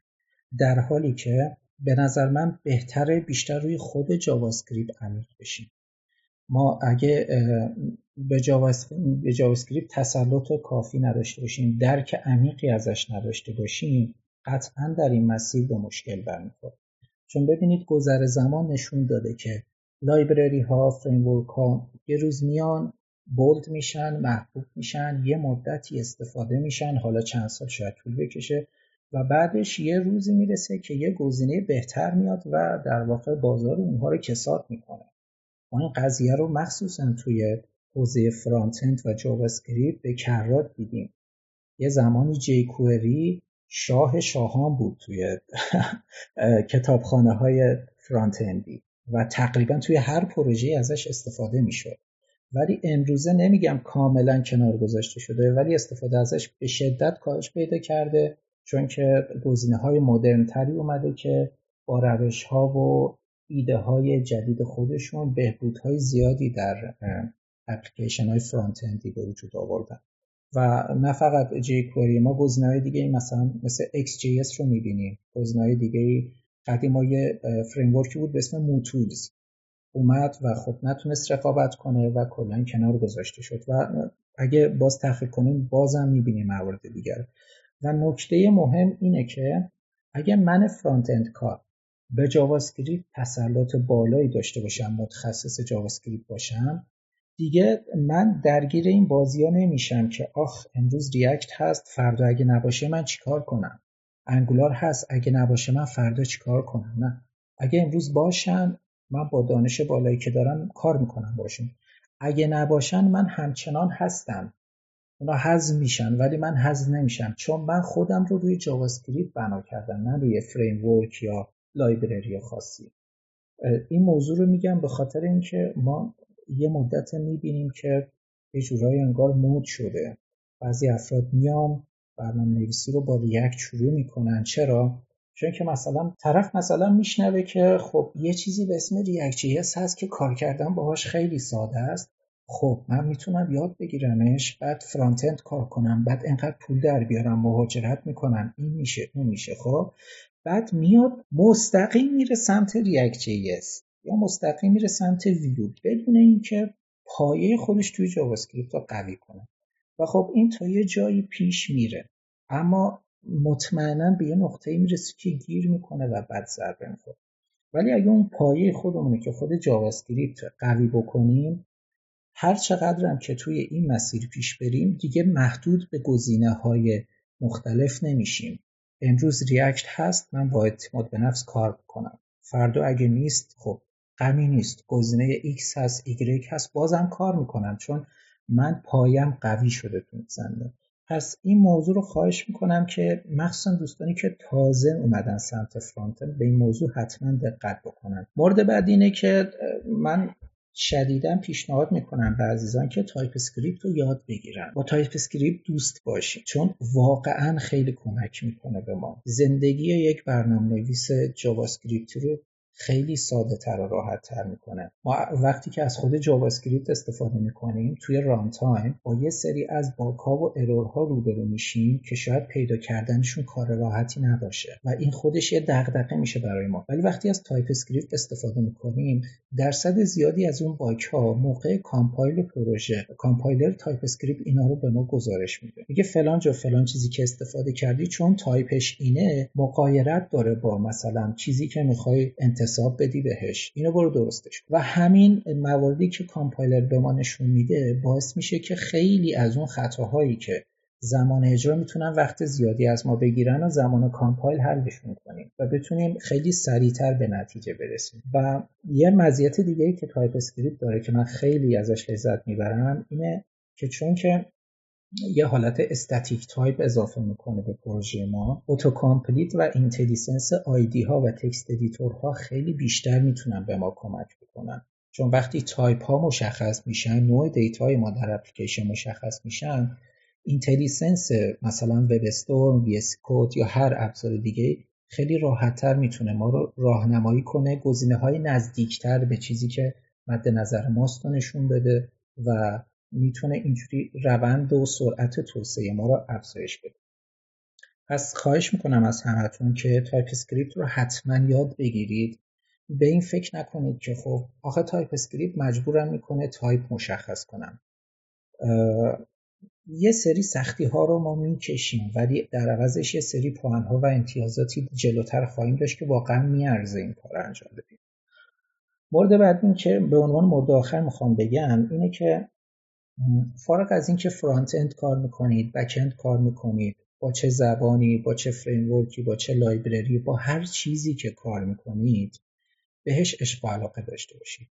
در حالی که به نظر من بهتره بیشتر روی خود JavaScript عمیق بشیم. ما اگه به JavaScript تسلط کافی نداشته باشیم درک عمیقی ازش نداشته باشیم قطعا در این مسیر به مشکل برمیخورد. چون ببینید گذر زمان نشون داده که library ها framework ها یه روز میان bold میشن محبوب میشن یه مدتی استفاده میشن حالا چند سال شاید طول بکشه و بعدش یه روزی می‌رسه که یه گزینه بهتر میاد و در واقع بازار اونها رو کساد می‌کنه. ما این قضیه رو مخصوصا توی حوزه frontend و JavaScript به کرات دیدیم. یه زمانی jQuery شاه شاهان بود توی کتابخانه های frontend ی و تقریبا توی هر پروژه ازش استفاده می‌شد. ولی امروزه نمیگم کاملا کنار گذاشته شده ولی استفاده ازش به شدت کاهش پیدا کرده چون که گزینه های مدرن تری اومده که با روش ها و ایده های جدید خودشون بهبودهای زیادی در اپلیکیشن های frontend ی به وجود آوردن. و نه فقط jQuery ما گزینه‌های دیگه مثلا مثل ExtJS رو می‌بینیم. گزینه‌های دیگه قدیم ما یه framework ی بود به اسم MooTools اومد و خب نتونست رقابت کنه و کلا کنار گذاشته شد و اگه باز تحقیق کنیم بازم می‌بینیم موارد دیگر. و نکته مهم اینه که اگه من frontend کار به JavaScript تسلط بالایی داشته باشم متخصص JavaScript باشم دیگه من درگیر این بازی ها نمیشم که آخ امروز React هست فردا اگه نباشه من چیکار کنم؟ Angular هست اگه نباشه من فردا چیکار کنم؟ نه. اگه امروز باشن من با دانش بالایی که دارم کار می‌کنم باشون. اگه نباشن من همچنان هستم. اونا حذف میشن ولی من حذف نمیشم. چون من خودم رو روی JavaScript بنا کردم نه روی framework یا library خاصی. این موضوع رو میگم به خاطر اینکه ما یه مدت می‌بینیم که یه جورایی انگار مد شده. بعضی افراد میان برنامه نویسی رو با React شروع می‌کنن. چرا؟ چون که مثلا طرف مثلا میشنوه که خب یه چیزی به اسم React JS هست که کار کردن باهاش خیلی ساده است. خب من می‌تونم یاد بگیرمش بعد front کار کنم بعد انقدر پول در بیارم مهاجرت می‌کنم. این میشه اون میشه خب؟ بعد میاد مستقیم میره سمت React یا مستقیم میره سمت ویو بدون اینکه پایه خودش توی JavaScript رو قوی کنه. و خب این تا یه جایی پیش میره. اما مطمئنا به یه نقطه‌ای می‌رسه که گیر می‌کنه و بعد ضربه می‌خوره. ولی اگه اون پایه خودمونه که خود JavaScript قوی بکنیم هر چقدر هم که توی این مسیر پیش بریم دیگه محدود به گزینه های مختلف نمیشیم. امروز React هست من با اعتماد به نفس کار بکنم فردا اگه نیست خب غمی نیست. گزینه X هست Y هست. بازم کار می‌کنم چون من پایم قوی شده تو زنده پس این موضوع رو خواهش می‌کنم که مخصوصا دوستانی که تازه اومدن سمت front به این موضوع حتما دقت بکنن. مورد بعد اینه که من شدیدا پیشنهاد می‌کنم به عزیزان که TypeScript رو یاد بگیرن. با TypeScript دوست باشید چون واقعا خیلی کمک می‌کنه به ما. زندگی یک برنامه نویس Java رو خیلی ساده تر و راحت تر می‌کنه. ما وقتی که از خود JavaScript استفاده می‌کنیم توی runtime با یه سری از bug و error ها روبرو میشیم که شاید پیدا کردنشون کار راحتی نباشه و این خودش یه دغدغه میشه برای ما. ولی وقتی از TypeScript استفاده می‌کنیم درصد زیادی از اون bug ها موقع compile پروژه compiler TypeScript اینا رو به ما گزارش میده. میگه فلان جا فلان چیزی که استفاده کردی چون تایپش اینه مغایرت داره با مثلا چیزی که می‌خوای نسبت بدی بهش. اینو برو درستش و همین مواردی که کامپایلر به ما نشون میده باعث میشه که خیلی از اون خطاهایی که زمان اجرا می‌تونن وقت زیادی از ما بگیرن و زمان compile حلشون کنیم و بتونیم خیلی سریعتر به نتیجه برسیم. و یه مزیت دیگه که TypeScript داره که من خیلی ازش لذت می‌برم اینه که چون که یه حالت static type اضافه می‌کنه به پروژه ما. auto complete و IntelliSense IDE ها و text ها خیلی بیشتر می‌تونن به ما کمک بکنن. چون وقتی تایپ ها مشخص میشن نوع data ی ما در اپلیکیشن مشخص میشن IntelliSense مثلا WebStorm VS Code یا هر ابزار دیگه خیلی راحتتر می‌تونه ما رو راهنمایی کنه گزینه های نزدیکتر به چیزی که مد نظر ماست نشون بده و می‌تونه اینجوری روند و سرعت توسعه ما رو افزایش بده. پس خواهش می‌کنم از همتون که TypeScript رو حتما یاد بگیرید. به این فکر نکنید که خب آخه TypeScript مجبورم می‌کنه تایپ مشخص کنم. یه سری سختی ها رو ما می‌کشیم ولی در عوضش یه سری پوان ها و امتیازاتی جلوتر خواهیم داشت که واقعا میارزه این کار انجام بدیم. مورد بعد این که به عنوان مورد آخر می‌خوام بگم اینه که فارغ از اینکه frontend کار می‌کنید backend کار می‌کنید با چه زبانی با چه framework ی با چه library با هر چیزی که کار می‌کنید بهش عشق علاقه داشته باشید.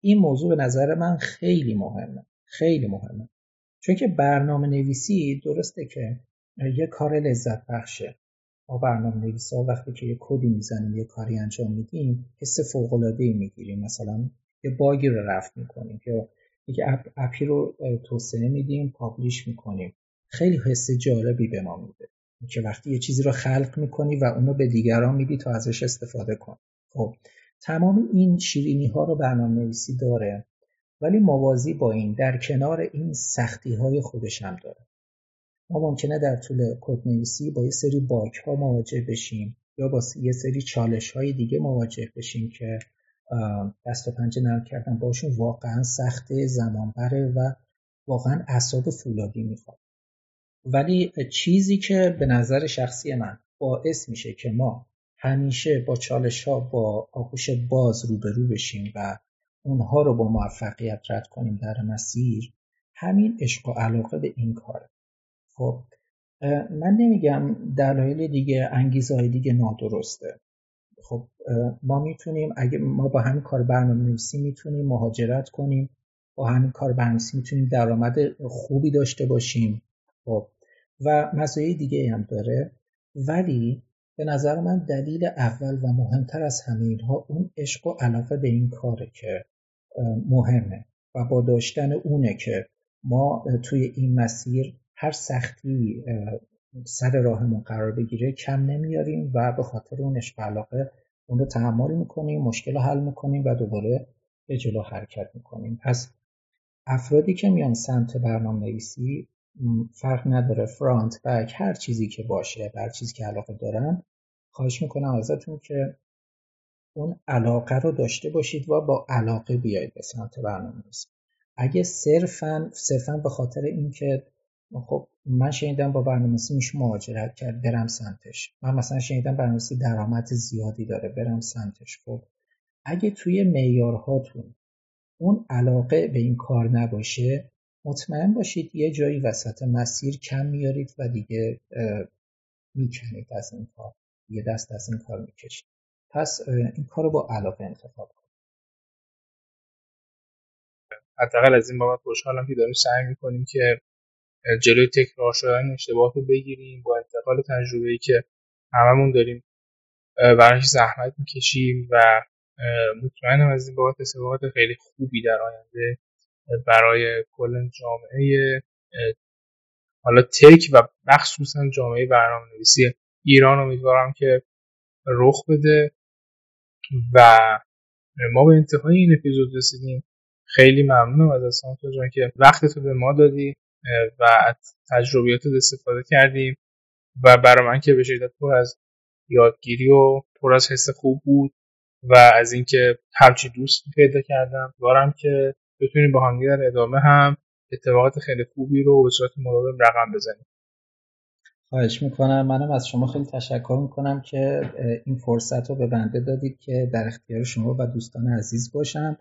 این موضوع به نظر من خیلی مهمه خیلی مهمه. چون که برنامه نویسی درسته که یه کار لذت بخشه. ما برنامه نویسا وقتی که یه کدی می‌زنیم یه کاری انجام میدیم حس فوق العاده می‌گیریم. مثلا یه bug ی رو رفع می‌کنیم یا یک app app ی رو توسعه میدیم publish می‌کنیم. خیلی حس جالبی به ما میده که وقتی یه چیزی رو خلق می‌کنی و اونو به دیگران میدی تا ازش استفاده کنن. خب تمام این شیرینی ها رو برنامه نویسی داره ولی موازی با این در کنار این سختی های خودش هم داره. ما ممکنه در طول کد نویسی با یه سری bug ها مواجه بشیم یا با یه سری چالش های دیگه مواجه بشیم که دست و پنجه نرم کردن باشون واقعا سخت زمان بره و واقعا اعصاب فولادی می‌خواد. ولی چیزی که به نظر شخصی من باعث میشه که ما همیشه با چالش ها با آغوش باز روبرو بشیم و اونها رو با موفقیت رد کنیم در مسیر همین عشق و علاقه به این کاره. خب من نمیگم دلایل دیگه انگیزه های دیگه نادرسته. خب ما می‌تونیم اگه ما با همین کار برنامه نویسی می‌تونیم مهاجرت کنیم با همین کار برنامه‌نویسی می‌تونیم درآمد خوبی داشته باشیم. خب و مزایای دیگه هم داره. ولی به نظر من دلیل اول و مهمتر از همه اینها اون عشق و علاقه به این کاره که مهمه و با داشتن اونه که ما توی این مسیر هر سختی سر راهمون قرار بگیره کم نمیاریم و به خاطر اون عشق علاقه اون رو تحمل می‌کنیم مشکل رو حل می‌کنیم و دوباره به جلو حرکت می‌کنیم. پس افرادی که میان سمت برنامه نویسی فرق نداره. فرانت بک هر چیزی که باشه هر چیزی که علاقه دارن خواهش می‌کنم ازتون که اون علاقه رو داشته باشید و با علاقه بیاید به سمت برنامه نویسی اگه صرفا صرفا به خاطر اینکه خب من شنیدم با برنامه‌نویسی میشه مهاجرت کرد برم سمتش. من مثلا شنیدم برنامه‌نویسی درآمد زیادی داره برم سمتش. خب اگه توی معیارهاتون اون علاقه به این کار نباشه مطمئن باشید یه جایی وسط مسیر کم میارید و دیگه می‌کنید از این کار. یه دست از این کار می‌کشید. پس این کار رو با علاقه انتخاب کنید حداقل از این بابت خوشحالم که داریم سعی می‌کنیم که جلوی تکرار شدن اشتباهات رو بگیریم با انتقال تجربه ای که هممون داریم براش زحمت می‌کشیم و مطمئنم از این بابت استفاده خیلی خوبی در آینده برای کل جامعه حالا تک و مخصوصا جامعه برنامه نویسی ایران امیدوارم که رخ بده و ما به انتهای این اپیزود رسیدیم. خیلی ممنونم از سانتا جان که وقت به ما دادی. و تجربیات استفاده کردیم و برای من که به شدت پر از یادگیری و پر از حس خوب بود و از اینکه همچی دوست پیدا کردم. دارم که بتونیم با هم در ادامه هم اتفاقات خیلی خوبی رو به صورت مداوم رقم بزنیم. خواهش می‌کنم. منم از شما خیلی تشکر می‌کنم که این فرصت رو به بنده دادید که در اختیار شما و دوستان عزیز باشم.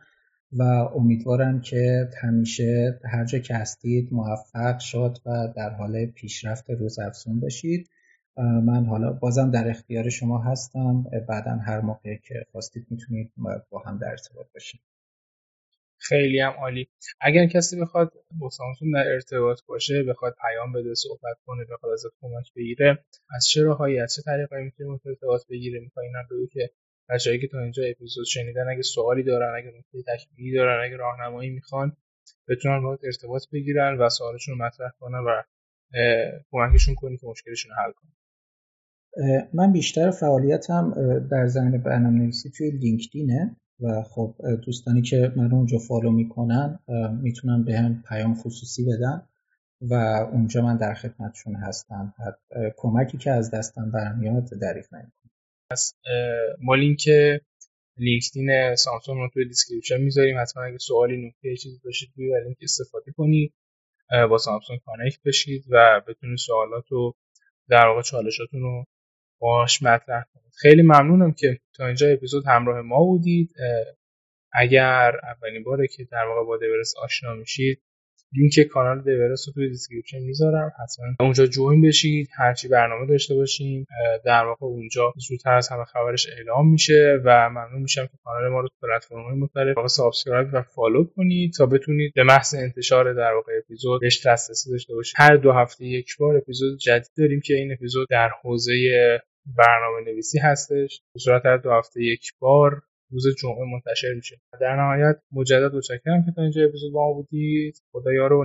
و امیدوارم که همیشه هر جا که هستید موفق شد و در حال پیشرفت روز افزون باشید. من حالا بازم در اختیار شما هستم. بعدا هر موقع که خواستید می‌تونید با هم در ارتباط باشید خیلی هم عالی. اگر کسی بخواد با سامسون در ارتباط باشه بخواد پیام بده صحبت کنه بخواد ازت کمک بگیره از چه راههایی از چه طریقایی می‌تونه ارتباط بگیره می‌خوای اینا که بچه‌ای که تا اینجا اپیزود شنیدن اگه سوالی دارن اگه نکته تکمیلی دارن اگه راهنمایی می‌خوان بتونن باهات ارتباط بگیرن و سوالشون رو مطرح کنن و کمکشون کنی که مشکلشون رو حل کنن. من بیشتر فعالیتم در زمینه برنامه نویسی توی لینکدینه و خب دوستانی که من اونجا فالو می‌کنن می‌تونن به هم پیام خصوصی بدن و اونجا من در خدمتشون هستم. کمکی که از دستم برمیاد دریغ نمی‌کنم. پس ما لینک LinkedIn سامسونگ رو توی description می‌ذاریم. حتما اگه سوالی نکته چیزی داشتید روی لینک استفاده کنید با سامسونگ connect بشید و بتونید سوالات و در واقع چالشاتون رو باش مطرح کنید. خیلی ممنونم که تا اینجا اپیزود همراه ما بودید. اگر اولین باره که در واقع با دیورس آشنا میشید لینک کانال دیورس رو توی description می‌ذارم. حتما اونجا join بشید هرچی برنامه داشته باشیم در واقع اونجا زودتر از همه خبرش اعلام میشه و ممنون میشم که کانال ما رو تو های مختلف subscribe و follow کنید تا بتونید به محض انتشار در واقع اپیزود بهش دسترسی داشته باشید. هر دو هفته یک بار اپیزود جدید داریم که این اپیزود در حوزه برنامه نویسی هستش. به صورت هر دو هفته یک بار روز جمعه منتشر میشه. در نهایت مجدد متشکرم که تا اینجا اپیزود با ما بودید. خدا یار و